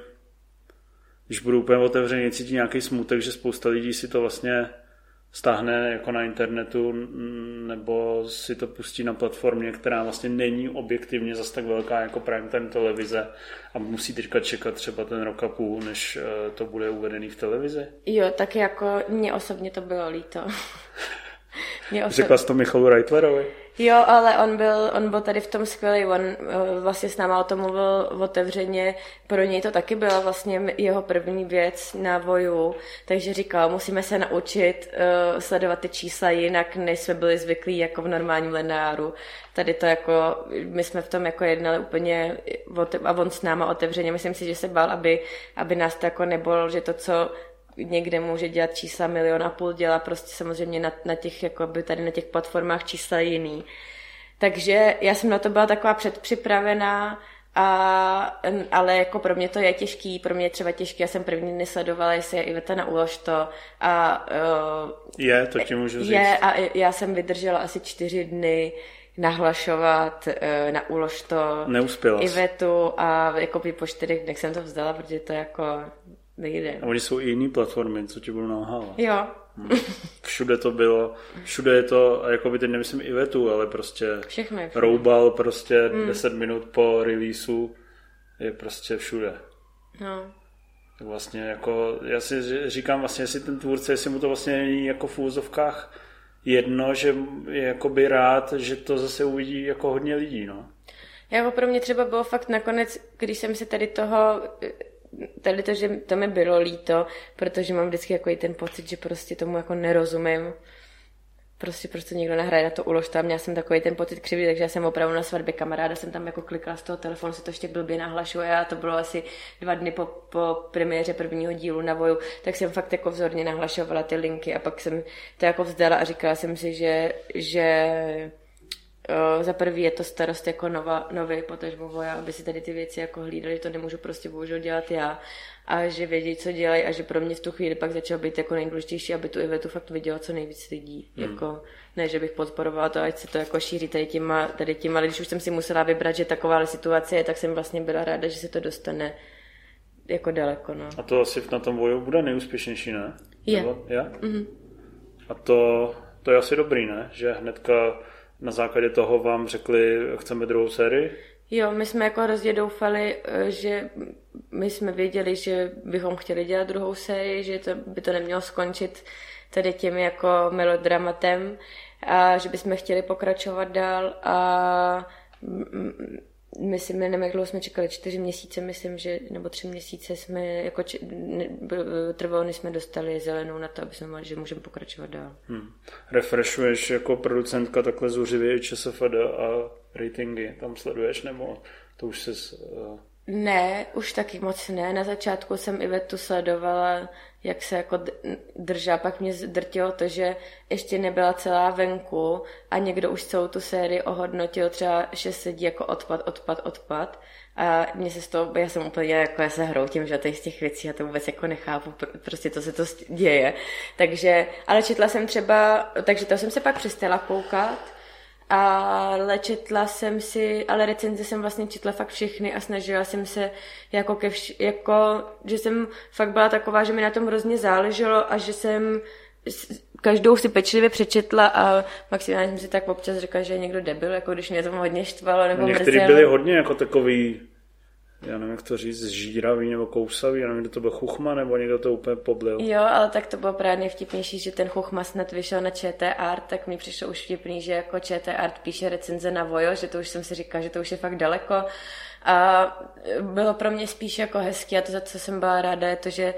když budu úplně otevřený, necítí nějaký smutek, že spousta lidí si to vlastně stáhne jako na internetu nebo si to pustí na platformě, která vlastně není objektivně zas tak velká jako prime time televize a musí teďka čekat třeba ten rok a půl, než eh, to bude uvedený v televizi? Jo, tak jako mě osobně to bylo líto. mě osobně... Řekla jsi to Michalu Reitlerovi? Jo, ale on byl, on byl tady v tom skvělý, on eh, vlastně s náma o tom mluvil otevřeně, pro něj to taky byla vlastně jeho první věc na voju, takže říkal, musíme se naučit uh, sledovat ty čísla jinak, než jsme byli zvyklí jako v normálním lineáru. Tady to jako, my jsme v tom jako jednali úplně a on s náma otevřeně, myslím si, že se bál, aby, aby nás to jako nebolilo, že to, co někde může dělat čísla milion a půl, dělá prostě samozřejmě na, na těch, jako by tady na těch platformách čísla jiný. Takže já jsem na to byla taková předpřipravená, a, ale jako pro mě to je těžký, pro mě je třeba těžký, já jsem první dny sledovala, jestli je Iveta na úlož to a uh, je, to ti můžu říct. Je a já jsem vydržela asi čtyři dny nahlašovat uh, na úlož to Neuspěla Ivetu a jako po čtyřech dnech jsem to vzdala, protože to jako nejde. A oni jsou i jiný platformy, co ti budou nalhávat. Jo. Hmm. Všude to bylo, všude je to, jako by teď nemyslím Ivetu, ale prostě Všechno všude. Roubal prostě hmm. 10 minut po releaseu je prostě všude. No. Tak vlastně jako, já si říkám vlastně, jestli ten tvůrce, jestli mu to vlastně není jako v úzovkách jedno, že je jakoby rád, že to zase uvidí jako hodně lidí, no. Jako pro mě třeba bylo fakt nakonec, když jsem si tady toho tady to, že to mi bylo líto, protože mám vždycky jako i ten pocit, že prostě tomu jako nerozumím. Prostě prostě někdo nahraje na to ulož tam, měla jsem takový ten pocit křivý, takže já jsem opravdu na svatbě kamaráda jsem tam jako klikla z toho telefonu, se to ještě blbě nahlašuje a to bylo asi dva dny po, po premiéře prvního dílu na Voju, tak jsem fakt jako vzorně nahlašovala ty linky a pak jsem to jako vzdala a říkala jsem si, že, že za prvý je to starost jako nova, nový potažmo voja, aby si tady ty věci jako hlídali, to nemůžu prostě bohužel dělat já a že vědí, co dělají a že pro mě v tu chvíli pak začalo být jako nejdůležitější, aby tu Ivetu fakt vidělo co nejvíc lidí. Hmm. Jako, ne, že bych podporovala to, ať se to jako šíří tady těma, tady těma, ale když už jsem si musela vybrat, že taková situace je, tak jsem vlastně byla ráda, že se to dostane jako daleko. No. A to asi na tom voju bude nejúspěšnější, ne? Je. Nebo, je? Mm-hmm. A to, to je asi dobrý, ne? Že hnedka na základě toho vám řekli, chceme druhou sérii? Jo, my jsme jako hrozně doufali, eh, že my jsme věděli, že bychom chtěli dělat druhou sérii, že to, by to nemělo skončit tady tím jako melodramatem a že bychom chtěli pokračovat dál a myslím, nevím, jak dlouho jsme čekali, čtyři měsíce, myslím, že, nebo tři měsíce jsme, jako či, ne, trvalo, než jsme dostali zelenou na to, aby jsme mohli, že můžeme pokračovat dál. Hmm. Refreshuješ jako producentka takhle zuřivě i ČSFD a ratingy tam sleduješ, nebo to už se uh, ne, už taky moc ne. Na začátku jsem Ivetu sledovala, jak se jako držela, pak mě zdrtilo to, že ještě nebyla celá venku a někdo už celou tu sérii ohodnotil třeba, že sedí jako odpad, odpad, odpad. A mě se z toho, já jsem úplně jako, já se hroutím, že z těch věcí, já to vůbec jako nechápu, prostě to se to děje. Takže, ale četla jsem třeba, takže to jsem se pak přestala koukat, ale četla jsem si, ale recenze jsem vlastně četla fakt všechny a snažila jsem se jako ke vš, jako, že jsem fakt byla taková, že mi na tom hrozně záleželo a že jsem každou si pečlivě přečetla a maximálně jsem si tak občas řekla, že je někdo debil, jako když mě to hodně štvalo nebo Někteří mrzelo. byli hodně jako takový já nevím, jak to říct, žíravý nebo kousavý, já nevím, kdo to byl Chuchma, nebo někdo to úplně poblil. Jo, ale tak to bylo právě nejvtipnější, že ten Chuchma snad vyšel na ČT Art, tak mi přišlo už vtipný, že jako ČT Art píše recenze na Vojo, že to už jsem si říkala, že to už je fakt daleko. A bylo pro mě spíš jako hezký a to, za co jsem byla ráda, je to, že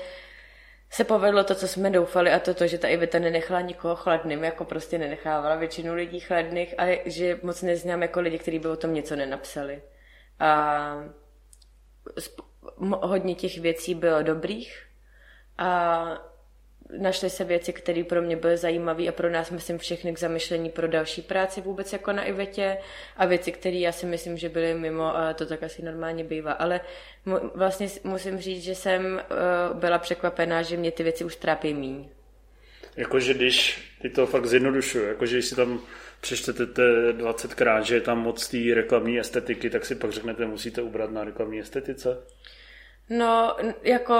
se povedlo to, co jsme doufali a to, to že ta Iveta nenechala nikoho chladným, jako prostě nenechávala většinu lidí chladných a že moc neznám jako lidi, kteří by o tom něco nenapsali. A hodně těch věcí bylo dobrých a našly se věci, které pro mě byly zajímavé a pro nás, myslím, všechny k zamyšlení pro další práci vůbec jako na Ivetě a věci, které já si myslím, že byly mimo, ale to tak asi normálně bývá. Ale vlastně musím říct, že jsem uh, byla překvapená, že mě ty věci už trápí míň. Jakože když, ty to fakt zjednodušuju, jakože když si tam přečtete 20krát, že je tam moc té reklamní estetiky, tak si pak řeknete, musíte ubrat na reklamní estetice? No, jako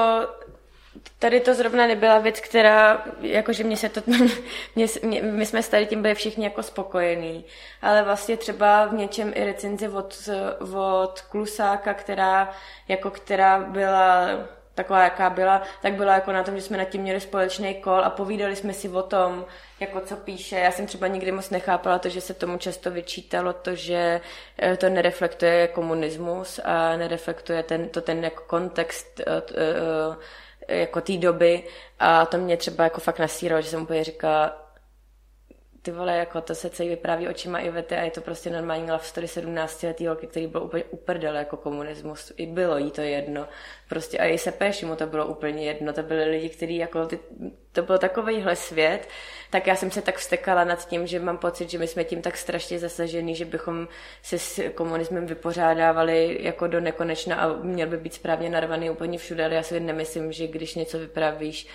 tady to zrovna nebyla věc, která, jakože mě se to, mě, mě, my jsme s tady tím byli všichni jako spokojení, ale vlastně třeba v něčem i recenzi od, od Klusáka, která, jako která byla taková, jaká byla, tak byla jako na tom, že jsme nad tím měli společný kol a povídali jsme si o tom, jako co píše. Já jsem třeba nikdy moc nechápala to, že se tomu často vyčítalo to, že eh, to nereflektuje komunismus a nereflektuje ten, to ten jako kontext eh, eh, jako té doby a to mě třeba jako fakt nasíralo, že jsem úplně říkala, ty vole, jako to se celý vypráví očima Ivety a je to prostě normální love story 17 letý holky, který byl úplně uprdel jako komunismus. I bylo jí to jedno. Prostě a i se mu to bylo úplně jedno. To byly lidi, kteří jako, ty, to byl takovýhle svět, tak já jsem se tak vstekala nad tím, že mám pocit, že my jsme tím tak strašně zasažený, že bychom se s komunismem vypořádávali jako do nekonečna a měl by být správně narvaný úplně všude, ale já si nemyslím, že když něco vypravíš,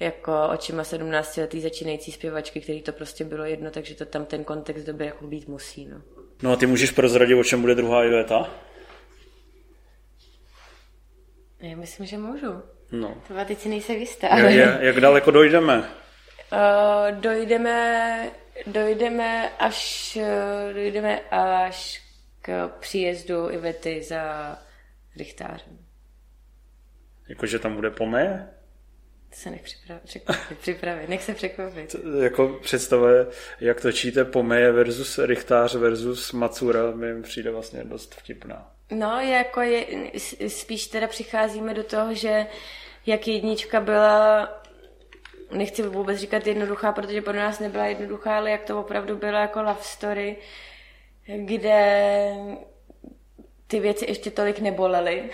jako očima 17 letý začínající zpěvačky, který to prostě bylo jedno, takže to tam ten kontext doby jako být musí. No. no a ty můžeš prozradit, o čem bude druhá Iveta? Já myslím, že můžu. No. To teď si nejsem jistá. Ale... Jak, jak daleko dojdeme? Uh, dojdeme, dojdeme až, dojdeme až k příjezdu Ivety za Richtářem. Jakože tam bude pomeje? To se nech připravit, připravit, nech se překvapit. To, jako představuje, jak točíte Pomeje versus Richtář versus Macura, mi přijde vlastně dost vtipná. No, jako je, spíš teda přicházíme do toho, že jak jednička byla, nechci vůbec říkat jednoduchá, protože pro nás nebyla jednoduchá, ale jak to opravdu bylo jako love story, kde ty věci ještě tolik nebolely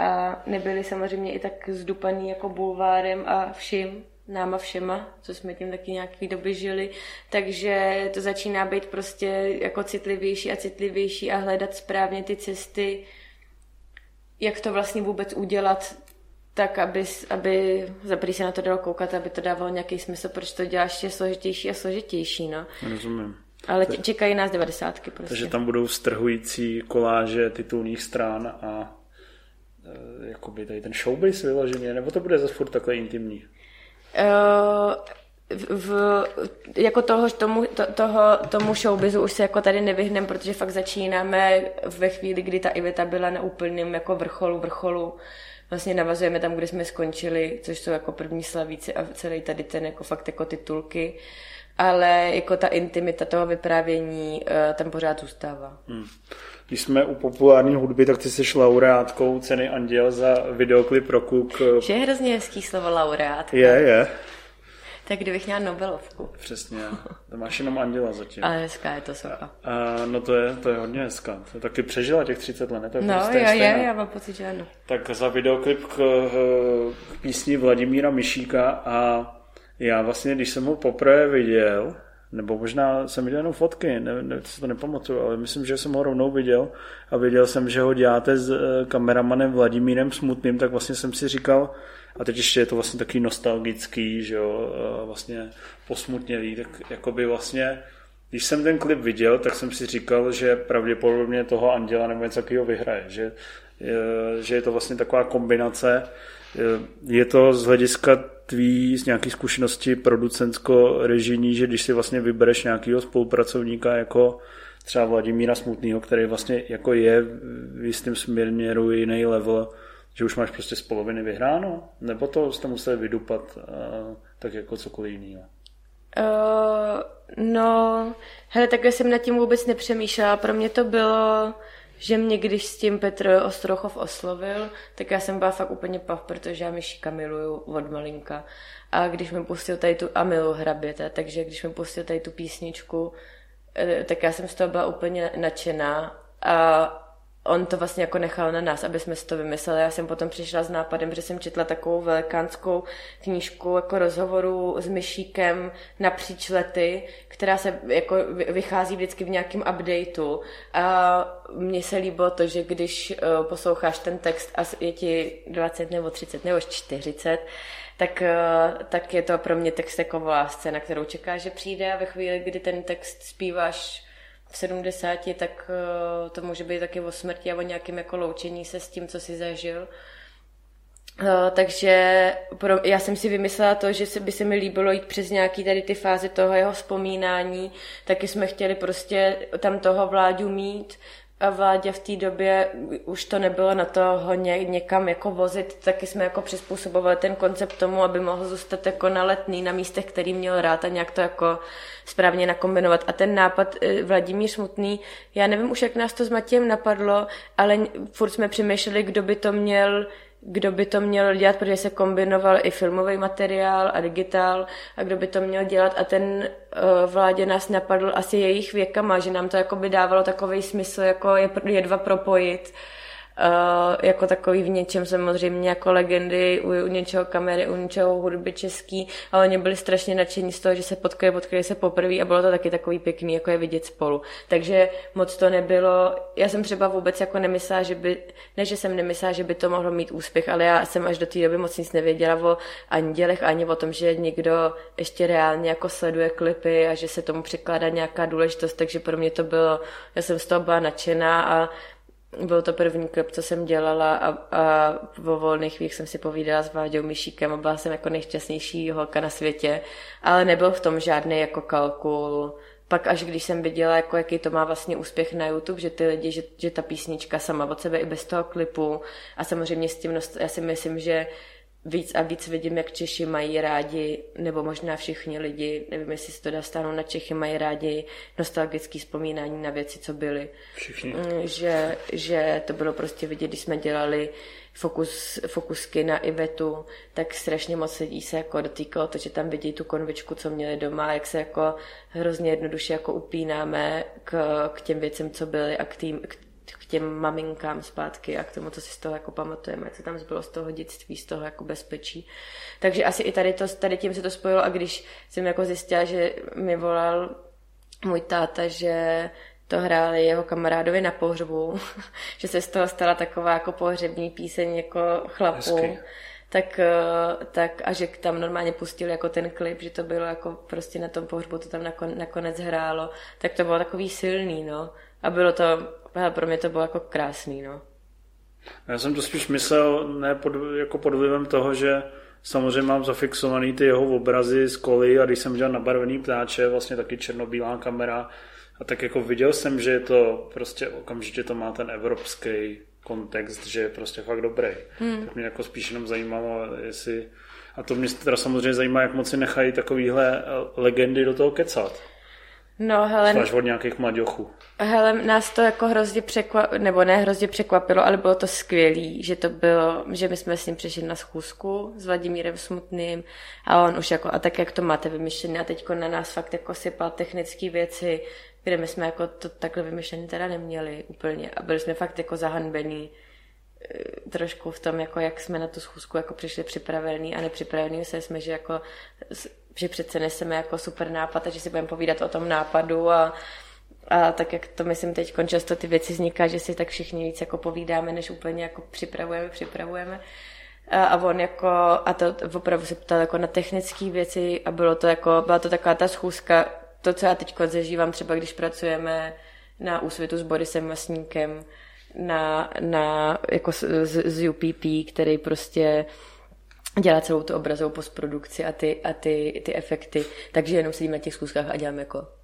a nebyli samozřejmě i tak zdupaný jako bulvárem a vším, náma všema, co jsme tím taky nějaký doby žili, takže to začíná být prostě jako citlivější a citlivější a hledat správně ty cesty, jak to vlastně vůbec udělat tak, aby, aby zaprý se na to dalo koukat, aby to dávalo nějaký smysl, proč to děláš ještě složitější a složitější, no. Rozumím. Ale čekají nás devadesátky prostě. Takže tam budou strhující koláže titulních strán a jakoby tady ten showbiz vyloženě, nebo to bude zase furt takhle intimní? Uh, v, jako toho, tomu, to, toho, tomu showbizu už se jako tady nevyhneme, protože fakt začínáme ve chvíli, kdy ta Iveta byla na úplném jako vrcholu, vrcholu. Vlastně navazujeme tam, kde jsme skončili, což jsou jako první slavíci a celý tady ten jako fakt jako titulky. Ale jako ta intimita toho vyprávění uh, tam pořád zůstává. Hmm. Když jsme u populární hudby, tak ty jsi laureátkou ceny Anděl za videoklip roku k... Že je hrozně hezký slovo laureát. Je, je. Tak kdybych měla Nobelovku. Přesně, to máš jenom Anděla zatím. Ale hezká je to socha. A, a, no to je, to je hodně hezká. To taky přežila těch 30 let, ne? To je no, jo, je, já mám pocit, že ano. Tak za videoklip k, k písni Vladimíra Myšíka a já vlastně, když jsem ho poprvé viděl, nebo možná jsem viděl jenom fotky, ne, ne, si to nepamatuju, ale myslím, že jsem ho rovnou viděl a viděl jsem, že ho děláte s eh, kameramanem Vladimírem Smutným, tak vlastně jsem si říkal, a teď ještě je to vlastně takový nostalgický, že jo, vlastně posmutnělý, tak jakoby vlastně, když jsem ten klip viděl, tak jsem si říkal, že pravděpodobně toho Anděla nebo něco takového vyhraje, že, že je to vlastně taková kombinace, je to z hlediska tvý z nějaké zkušenosti producentsko-režijní, že když si vlastně vybereš nějakého spolupracovníka jako třeba Vladimíra Smutného, který vlastně jako je v jistém směru jiný level, že už máš prostě z poloviny vyhráno? Nebo to jste museli vydupat uh, tak jako cokoliv jiného? Uh, no, hele, takhle jsem nad tím vůbec nepřemýšlela. Pro mě to bylo že mě když s tím Petr Ostrochov oslovil, tak já jsem byla fakt úplně pav, protože já Myšíka miluju od malinka. A když mi pustil tady tu, a milu hraběte, takže když mi pustil tady tu písničku, eh, tak já jsem z toho byla úplně nadšená. A on to vlastně jako nechal na nás, aby jsme si to vymysleli. Já jsem potom přišla s nápadem, že jsem četla takovou velikánskou knížku jako rozhovoru s Myšíkem napříč lety, která se jako vychází vždycky v nějakém updateu. A mně se líbilo to, že když eh, posloucháš ten text a je ti 20 nebo 30 nebo 40, tak, eh, tak je to pro mě text jako lásce, na kterou čekáš, že přijde a ve chvíli, kdy ten text zpíváš v 70, tak eh, to může být taky o smrti a o nějakém jako loučení se s tím, co si zažil. Uh, takže pro, já jsem si vymyslela to, že by se mi líbilo jít přes nějaký tady ty fáze toho jeho vzpomínání, taky jsme chtěli prostě tam toho vládu mít a Vládě v té době už to nebylo na to ho ně, někam jako vozit, taky jsme jako přizpůsobovali ten koncept tomu, aby mohl zůstat jako na letný na místech, který měl rád a nějak to jako správně nakombinovat. A ten nápad eh, Vladimír Smutný, já nevím už, jak nás to s Matějem napadlo, ale furt jsme přemýšleli, kdo by to měl kdo by to měl dělat, protože se kombinoval i filmový materiál a digitál a kdo by to měl dělat. A ten uh, vládě nás napadl asi jejich věkama, že nám to jako by dávalo takový smysl, jako je, je dva propojit. Uh, jako takový v něčem samozřejmě jako legendy, u, u něčeho kamery, u něčeho hudby český, ale oni byli strašně nadšení z toho, že se potkali, potkali se poprvé a bylo to taky takový pěkný, jako je vidět spolu. Takže moc to nebylo, já jsem třeba vůbec jako nemyslela, že by, ne, že jsem nemyslela, že by to mohlo mít úspěch, ale já jsem až do té doby moc nic nevěděla o andělech, ani o tom, že někdo ještě reálně jako sleduje klipy a že se tomu přikládá nějaká důležitost, takže pro mě to bylo, já jsem z toho byla nadšená a byl to první klip, co jsem dělala a, a vo volných chvílích jsem si povídala s Váďou Myšíkem a byla jsem jako nejšťastnější holka na světě, ale nebyl v tom žádný jako kalkul. Pak až když jsem viděla, jako jaký to má vlastně úspěch na YouTube, že ty lidi, že, že ta písnička sama od sebe i bez toho klipu a samozřejmě s tím, já si myslím, že víc a víc vidím, jak Češi mají rádi, nebo možná všichni lidi, nevím, jestli se to dá stáhnout na Čechy, mají rádi nostalgické vzpomínání na věci, co byly. Všichni. Mm, že, že to bylo prostě vidět, když jsme dělali fokus, fokusky na Ivetu, tak strašně moc lidí se jako dotýkalo to, že tam vidí tu konvičku, co měli doma, jak se jako hrozně jednoduše jako upínáme k, k těm věcem, co byly a k, tým, k k těm maminkám zpátky a k tomu, co si z toho jako pamatujeme, co tam zbylo z toho dětství, z toho jako bezpečí. Takže asi i tady, to, tady tím se to spojilo a když jsem jako zjistila, že mi volal můj táta, že to hráli jeho kamarádovi na pohřbu, že se z toho stala taková jako pohřební píseň jako chlapů. Hezky. Tak, eh, tak a že tam normálně pustili jako ten klip, že to bylo jako prostě na tom pohřbu, to tam nakonec hrálo, tak to bylo takový silný, no. A bylo to pro mě to bylo jako krásný, no. Já jsem to spíš myslel ne pod, jako pod vlivem toho, že samozřejmě mám zafixovaný ty jeho obrazy z koly a když jsem dělal nabarvený ptáče, vlastně taky černobílá kamera, a tak jako viděl jsem, že je to prostě okamžitě to má ten evropský kontext, že je prostě fakt dobrý. Hmm. Tak mě jako spíš jenom zajímalo, jestli... A to mě teda samozřejmě zajímá, jak moc si nechají takovýhle legendy do toho kecat. No, hele... Zvlášť od nějakých mladěchů. Hele, nás to jako hrozně překvapilo, nebo ne hrozně překvapilo, ale bylo to skvělý, že to bylo, že my jsme s ním přišli na schůzku s Vladimírem Smutným a on už jako, a tak jak to máte vymyšlené a teďko na nás fakt jako sypal technické věci, kde my jsme jako to takhle vymyšlené teda neměli úplně a byli jsme fakt jako zahanbení eh, trošku v tom, jako jak jsme na tu schůzku jako přišli připravení a nepřipravení se jsme, že jako že přece neseme jako super nápad a že si budeme povídat o tom nápadu a, a tak jak to myslím teď často ty věci vzniká, že si tak všichni víc jako povídáme, než úplně jako připravujeme, připravujeme. A, a on jako, a to opravdu se ptal jako na technické věci a bylo to jako, byla to taková ta schůzka, to, co já teď zažívám třeba, když pracujeme na úsvitu s Borisem Masníkem, na, na jako z, z UPP, který prostě dělá celou tu obrazovou postprodukci a ty, a ty, ty efekty. Takže jenom sedím na těch zkuskách a dělám jako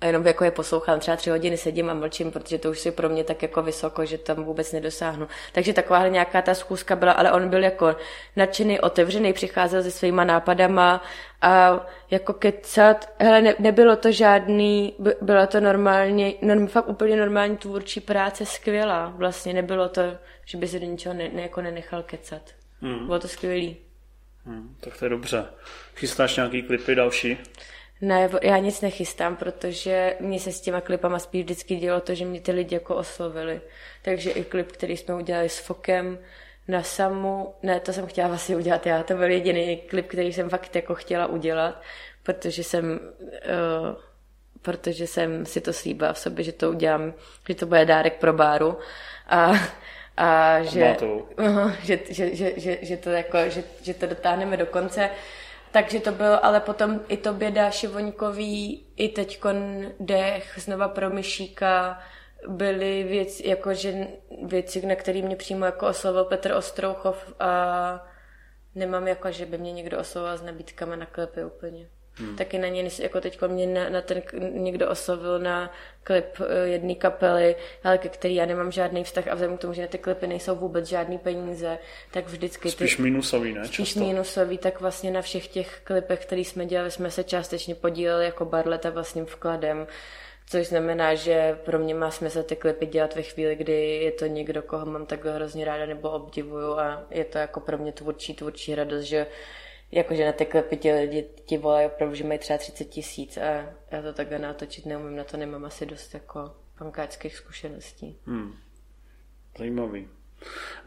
a jenom jako je poslouchám, třeba tři hodiny sedím a mlčím, protože to už je pro mě tak jako vysoko, že tam vůbec nedosáhnu. Takže taková nějaká ta zkuska byla, ale on byl jako nadšený, otevřený, přicházel se svýma nápadama a jako kecat, hele, ne, nebylo to žádný, bylo to normálně, norm, fakt úplně normální tvůrčí práce, skvělá. Vlastně nebylo to, že by se do ničeho ne, ne, jako nenechal kecat. Hmm. Bylo to skvělý. Hmm, tak to je dobře. Chystáš nějaký klipy další? Ne, já nic nechystám, protože mě se s těma klipama spíš vždycky dělo to, že mě ty lidi jako oslovili. Takže i klip, který jsme udělali s Fokem na Samu, ne, to jsem chtěla vlastně udělat já, to byl jediný klip, který jsem fakt jako chtěla udělat, protože jsem, uh, protože jsem si to slíbila v sobě, že to udělám, že to bude dárek pro báru. A a že, uh, že, že, že, že, že, to jako, že, že to dotáhneme do konce. Takže to bylo, ale potom i to běda Šivoňkový, i teďkon dech, znova pro Myšíka, byly věci, jako, že věci, na které mě přímo jako oslovil Petr Ostrouchov a nemám jako, že by mě někdo oslovoval s nabídkami na klepy úplně. Hmm. Taky na ně, jako teď mě na, na ten někdo oslovil na klip eh, jedné kapely, ale ke který já nemám žádný vztah a vzhledem k tomu, že na ty klipy nejsou vůbec žádný peníze, tak vždycky... Spíš ty, minusový, ne? Spíš často. minusový, tak vlastně na všech těch klipech, který jsme dělali, jsme se částečně podíleli jako Barleta vlastním vkladem. Což znamená, že pro mě má smysl ty klipy dělat ve chvíli, kdy je to někdo, koho mám takhle hrozně ráda nebo obdivuju a je to jako pro mě tvůrčí, tvůrčí radost, že jakože na ty klipy ti lidi ti volají opravdu, že mají třeba 30 tisíc a já to takhle natočit neumím, na to nemám asi dost jako pankáčských zkušeností. Hmm. Zajímavý.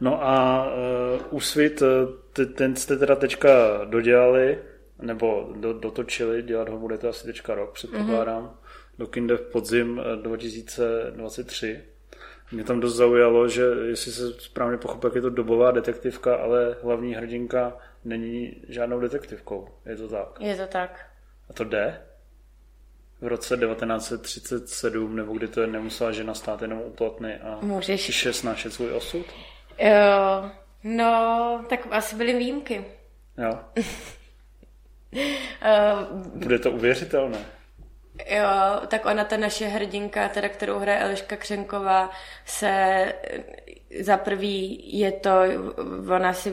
No a uh, Úsvit, eh, ten jste teda teďka dodělali, nebo do, dotočili, dělat ho budete asi teďka rok, předpokládám. Mm-hmm do kinde v podzim 2023. Eh, Mě tam dost zaujalo, že jestli se správně pochopil, jak je to dobová detektivka, ale hlavní hrdinka není žádnou detektivkou. Je to tak? Je to tak. A to jde? V roce 1937, nebo kdy to je, nemusela žena stát jenom u platny a Můžeš. tiše snášet svůj osud? Jo, no, tak asi byly výjimky. Jo. Bude to uvěřitelné. Jo, tak ona, ta naše hrdinka, teda, kterou hraje Eliška Křenková, se za prvý je to, ona si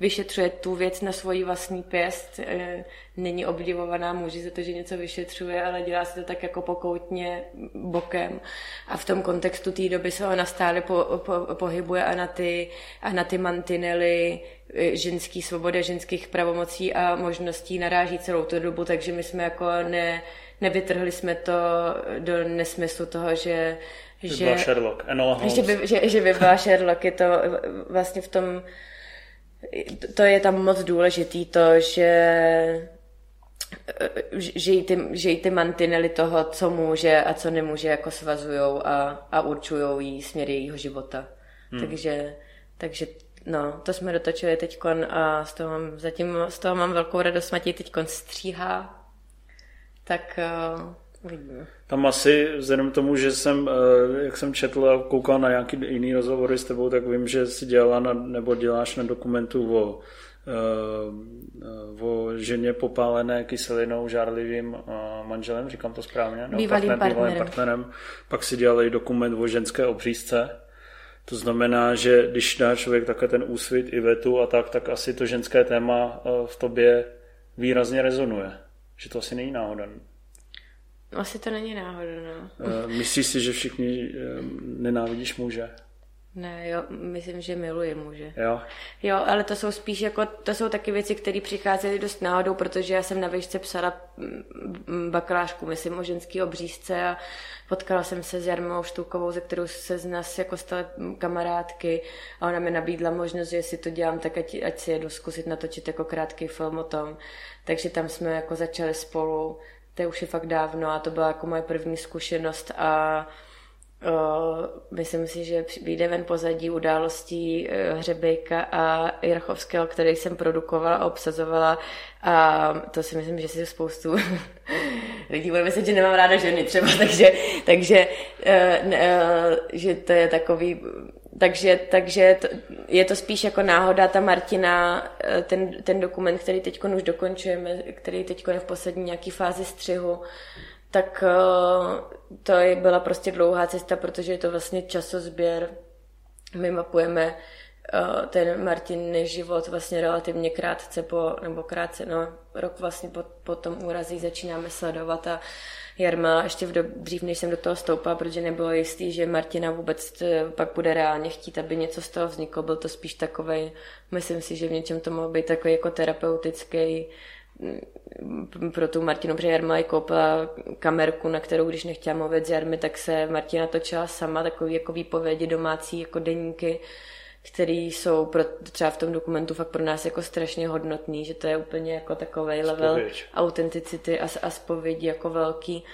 vyšetřuje tu věc na svoji vlastní pěst, e, není obdivovaná muži za to, že něco vyšetřuje, ale dělá si to tak jako pokoutně bokem. A v tom kontextu té doby se ona stále po, po, pohybuje a na ty, a na ty mantinely e, ženský svobody, ženských pravomocí a možností naráží celou tu dobu, takže my jsme jako ne, nevytrhli jsme to do nesmyslu toho, že že, by Sherlock. Že, by, že, že by byla Sherlock. Je to vlastně v tom, to je tam moc důležitý to, že že jí, ty, že jí ty mantinely toho, co může a co nemůže, jako svazujou a, a určují jí směr jejího života. Hmm. Takže, takže no, to jsme dotočili teď a z toho mám, zatím z toho mám velkou radost. Matěj teď stříhá tak uh, uvidíme. Tam asi, vzhledem tomu, že jsem, uh, jak jsem četl a koukal na nějaký jiný rozhovory s tebou, tak vím, že si dělala na, nebo děláš na dokumentu o, uh, o ženě popálené kyselinou žárlivým manželem, říkám to správně? No, bývalým, partner, bývalým partnerem. Pak si dělali dokument o ženské obřízce. To znamená, že když dá člověk také ten úsvit i vetu a tak, tak asi to ženské téma v tobě výrazně rezonuje. Že to asi není náhoda. Asi to není náhoda, no. Eh, myslíš si, že všichni eh, nenávidíš muže? Ne, jo, myslím, že miluje muže. Jo? Jo, ale to jsou spíš jako, to jsou taky věci, které přicházely dost náhodou, protože já jsem na výšce psala mm, bakalářku, myslím, o ženský obřízce a potkala jsem se s Jarmou Štulkovou, ze kterou se z nás jako staly kamarádky a ona mi nabídla možnost, že jestli to dělám, tak ať, ať si jedu zkusit natočit jako krátký film o tom. Takže tam jsme jako začali spolu, to je už je fakt dávno a to byla jako moje první zkušenost a myslím si, že vyjde ven pozadí událostí uh, Hřebejka a Jirchovského, který jsem produkovala a obsazovala a to si myslím, že si spoustu lidí bude myslet, že nemám ráda ženy třeba, takže, takže uh, že to je takový takže, takže to, je to spíš jako náhoda, ta Martina, eh, ten, ten dokument, který teď už dokončujeme, který teď je v poslední nějaký fázi střihu, tak eh, to byla prostě dlouhá cesta, protože je to vlastně časozběr. My mapujeme eh, ten Martin život vlastně relativně krátce po, nebo krátce, no, rok vlastně po, po tom úrazí začínáme sledovat a Jarma ještě v dob, dřív, než jsem do toho stoupala, protože nebylo jistý, že Martina vůbec eh, pak bude reálně chtít, aby něco z toho vzniklo. Byl to spíš takový, myslím si, že v něčem to mohl být takový jako terapeutický pro tu Martinu, protože Jarma koupila kamerku, na kterou, když nechtěla mluvit s Jarmy, tak se Martina točila sama, takový jako výpovědi domácí, jako deníky který jsou pro, třeba v tom dokumentu fakt pro nás jako strašně hodnotný, že to je úplně jako takový level autenticity a, a spovědi jako velký,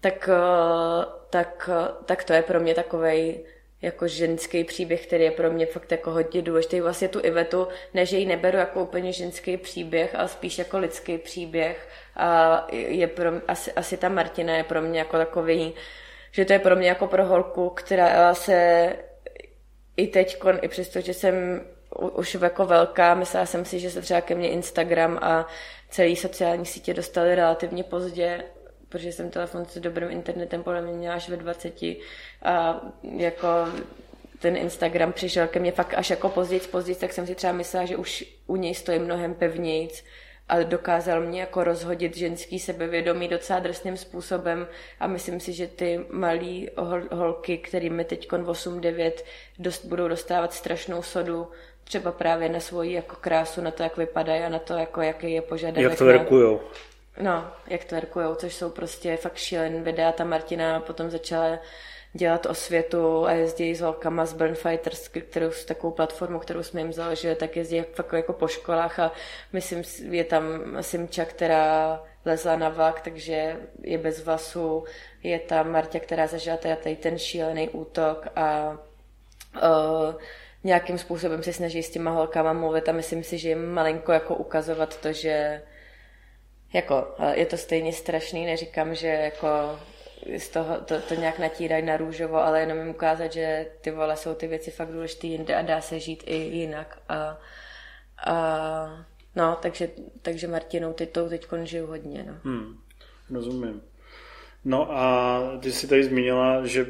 tak, eh, tak, tak to je pro mě takový jako ženský příběh, který je pro mě fakt jako hodně důležitý. Vlastně tu Ivetu, ne, že ji neberu jako úplně ženský příběh, ale spíš jako lidský příběh. A je pro, asi, asi ta Martina je pro mě jako takový, že to je pro mě jako pro holku, která se i teď, i přesto, že jsem už jako velká. Myslela jsem si, že se třeba ke mně Instagram a celý sociální sítě dostaly relativně pozdě, protože jsem telefon s dobrým internetem podle mě měla až ve 20 a jako ten Instagram přišel ke mně fakt až jako později, později, tak jsem si třeba myslela, že už u něj stojí mnohem pevnějc a dokázal mě jako rozhodit ženský sebevědomí docela drsným způsobem a myslím si, že ty malý hol- holky, kterými teď 8-9 dost, budou dostávat strašnou sodu, třeba právě na svoji jako krásu, na to, jak vypadají a na to, jako, jaký je požadavek. Jak to verkujou. No, jak to verkujou, což jsou prostě fakt šílený videa. Ta Martina potom začala dělat osvětu a jezdí s holkama z Burn Fighters, kterou takovou platformu, kterou jsme jim založili, tak jezdí fakt jako po školách a myslím, je tam Simča, která lezla na vak, takže je bez vlasu, je tam Marta, která zažila tady ten šílený útok a uh, nějakým způsobem se snaží s těma holkama mluvit a myslím si, že jim malinko jako ukazovat to, že jako je to stejně strašný, neříkám, že jako z toho to, to nějak natírají na růžovo, ale jenom jim ukázat, že ty vole jsou ty věci fakt důležité jinde a dá se žít i jinak. A, a no, takže, takže Martinou teď to teď žiju hodně. No. Hmm, rozumím. No a ty jsi tady zmínila, že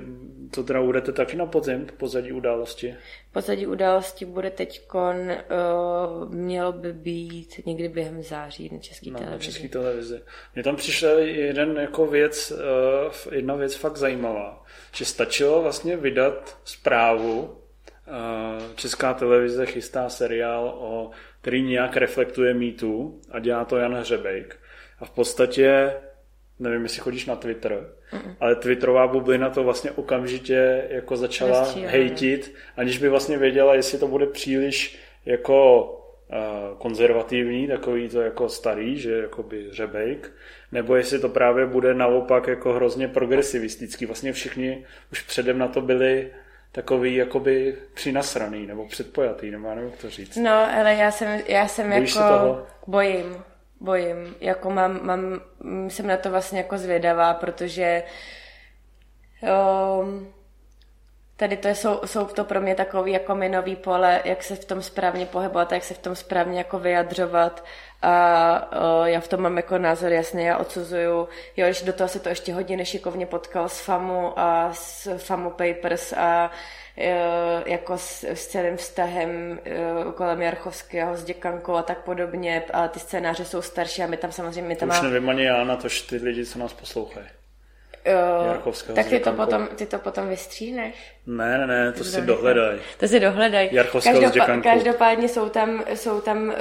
to teda budete taky na podzim, pozadí události. Pozadí události bude teď kon, uh, mělo by být někdy během září na české no, televizi. Na české televizi. Mně tam přišla jeden jako věc, uh, jedna věc fakt zajímavá, že stačilo vlastně vydat zprávu, uh, Česká televize chystá seriál, o, který nějak reflektuje mýtu a dělá to Jan Hřebejk. A v podstatě nevím, jestli chodíš na Twitter, Mm-mm. ale Twitterová bublina to vlastně okamžitě jako začala Nestříle, hejtit, aniž by vlastně věděla, jestli to bude příliš jako uh, konzervativní, takový to jako starý, že jakoby řebejk, nebo jestli to právě bude naopak jako hrozně progresivistický. Vlastně všichni už předem na to byli takový jakoby přinasraný nebo předpojatý, nebo já nevím, jak to říct. No, ale já jsem, já jsem Bojíš jako... toho? Bojím bojím. Jako mám, mám, jsem na to vlastně jako zvědavá, protože jo, tady to jsou, jsou to pro mě takový jako minový pole, jak se v tom správně pohybovat, jak se v tom správně jako vyjadřovat a o, já v tom mám jako názor jasný, já odsuzuju, jo, když do toho se to ještě hodně nešikovně potkal s FAMu a s FAMu Papers a jako s, s celým vztahem eh, kolem Jarchovského s děkankou a tak podobně, ale ty scénáře jsou starší a my tam samozřejmě... My tam to už má... nevím ani já na to, že ty lidi, co nás poslouchají. Uh, tak ty to, potom, ty to potom vystříhneš? Ne, ne, ne, to, to si dohledaj. To si dohledaj. Každopá- každopádně jsou tam, jsou tam uh,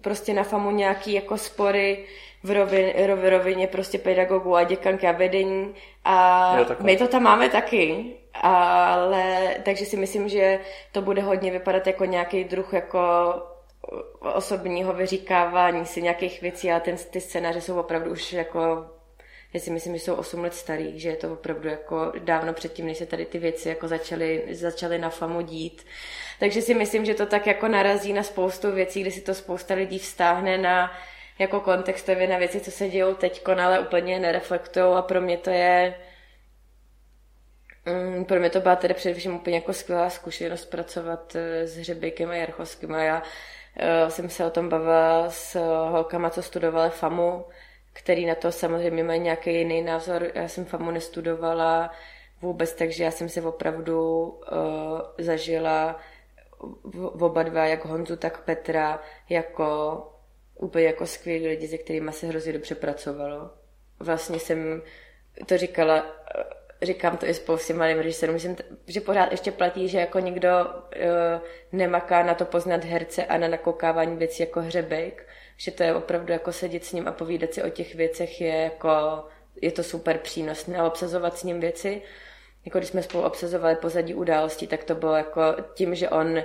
prostě na FAMu nějaký jako spory v rovině, v rovině prostě pedagogů a děkanky a vedení a jo, my to tam máme taky ale takže si myslím, že to bude hodně vypadat jako nějaký druh jako osobního vyříkávání si nějakých věcí, ale ten, ty scénáře jsou opravdu už jako já si myslím, že jsou 8 let starý, že je to opravdu jako dávno předtím, než se tady ty věci jako začaly, začaly na famu dít. Takže si myslím, že to tak jako narazí na spoustu věcí, kde si to spousta lidí vztáhne na jako kontextově na věci, co se dějou teď, ale úplně nereflektují a pro mě to je Mm, pro mě to byla tedy především úplně jako skvělá zkušenost pracovat eh, s Hřebejkem a Jarchovským. A já uh, jsem se o tom bavila s holkama, co studovali FAMu, který na to samozřejmě mají nějaký jiný názor. Já jsem FAMu nestudovala vůbec, takže já jsem si opravdu uh, zažila v, oba dva, jak Honzu, tak Petra, jako úplně jako skvělí lidi, se kterými se hrozně dobře pracovalo. Vlastně jsem to říkala říkám to i spoustě malým režisérům, myslím, že pořád ještě platí, že jako někdo uh, nemaká na to poznat herce a na nakoukávání věcí jako hřebejk, že to je opravdu jako sedět s ním a povídat si o těch věcech je jako, je to super přínosné a obsazovat s ním věci jako když jsme spolu obsazovali pozadí událostí, tak to bylo jako tím, že on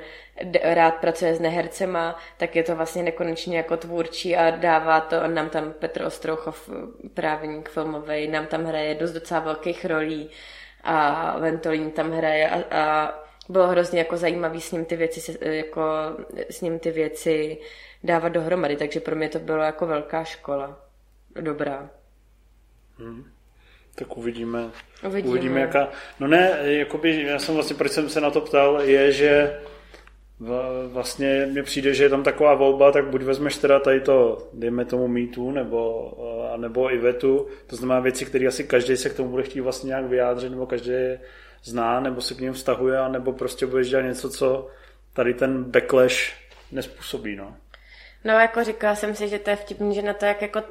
rád pracuje s nehercema, tak je to vlastně nekonečně jako tvůrčí a dává to, on nám tam Petr Ostrouchov, právník filmový, nám tam hraje dost docela velkých rolí a Ventolín tam hraje a, a bylo hrozně jako zajímavý s ním ty věci, jako s ním ty věci dávat dohromady, takže pro mě to bylo jako velká škola. Dobrá. Hmm. Tak uvidíme. Uvidíme. uvidíme jaká... No ne, jakoby, já jsem vlastně, proč jsem se na to ptal, je, že vlastně mně přijde, že je tam taková volba, tak buď vezmeš teda tady to, dejme tomu mýtu, nebo, eh, nebo Ivetu, to znamená věci, které asi každý se k tomu bude chtít vlastně nějak vyjádřit, nebo každý zná, nebo se k ním vztahuje, nebo prostě budeš dělat něco, co tady ten backlash nespůsobí, no. No, jako říkala jsem si, že to je vtipný, že na to, jak jako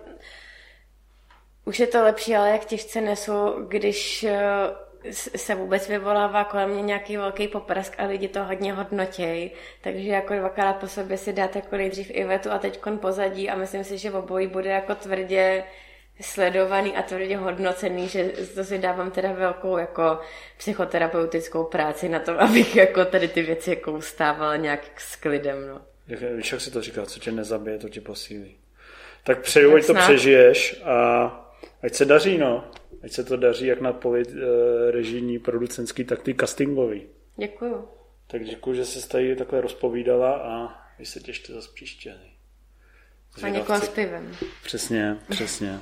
už je to lepší, ale jak těžce nesu, když eh, se vůbec vyvolává kolem mě nějaký velký poprask a lidi to hodně hodnotějí. Takže jako dvakrát po sobě si dát jako nejdřív Ivetu a teď pozadí a myslím si, že obojí bude jako tvrdě sledovaný a tvrdě hodnocený, že to si dávám teda velkou jako psychoterapeutickou práci na to, abych jako tady ty věci jako ustávala nějak s klidem, no. Víš, jak si to říká, co tě nezabije, to tě posílí. Tak přeju, ať to přežiješ a ať se daří, no. Ať se to daří jak na poli uh, režijní, producentský, tak ty castingový. Děkuju. Tak děkuji, že jsi tady takhle rozpovídala a vy se těšte zase příště. A někoho s pivem. Přesně, přesně.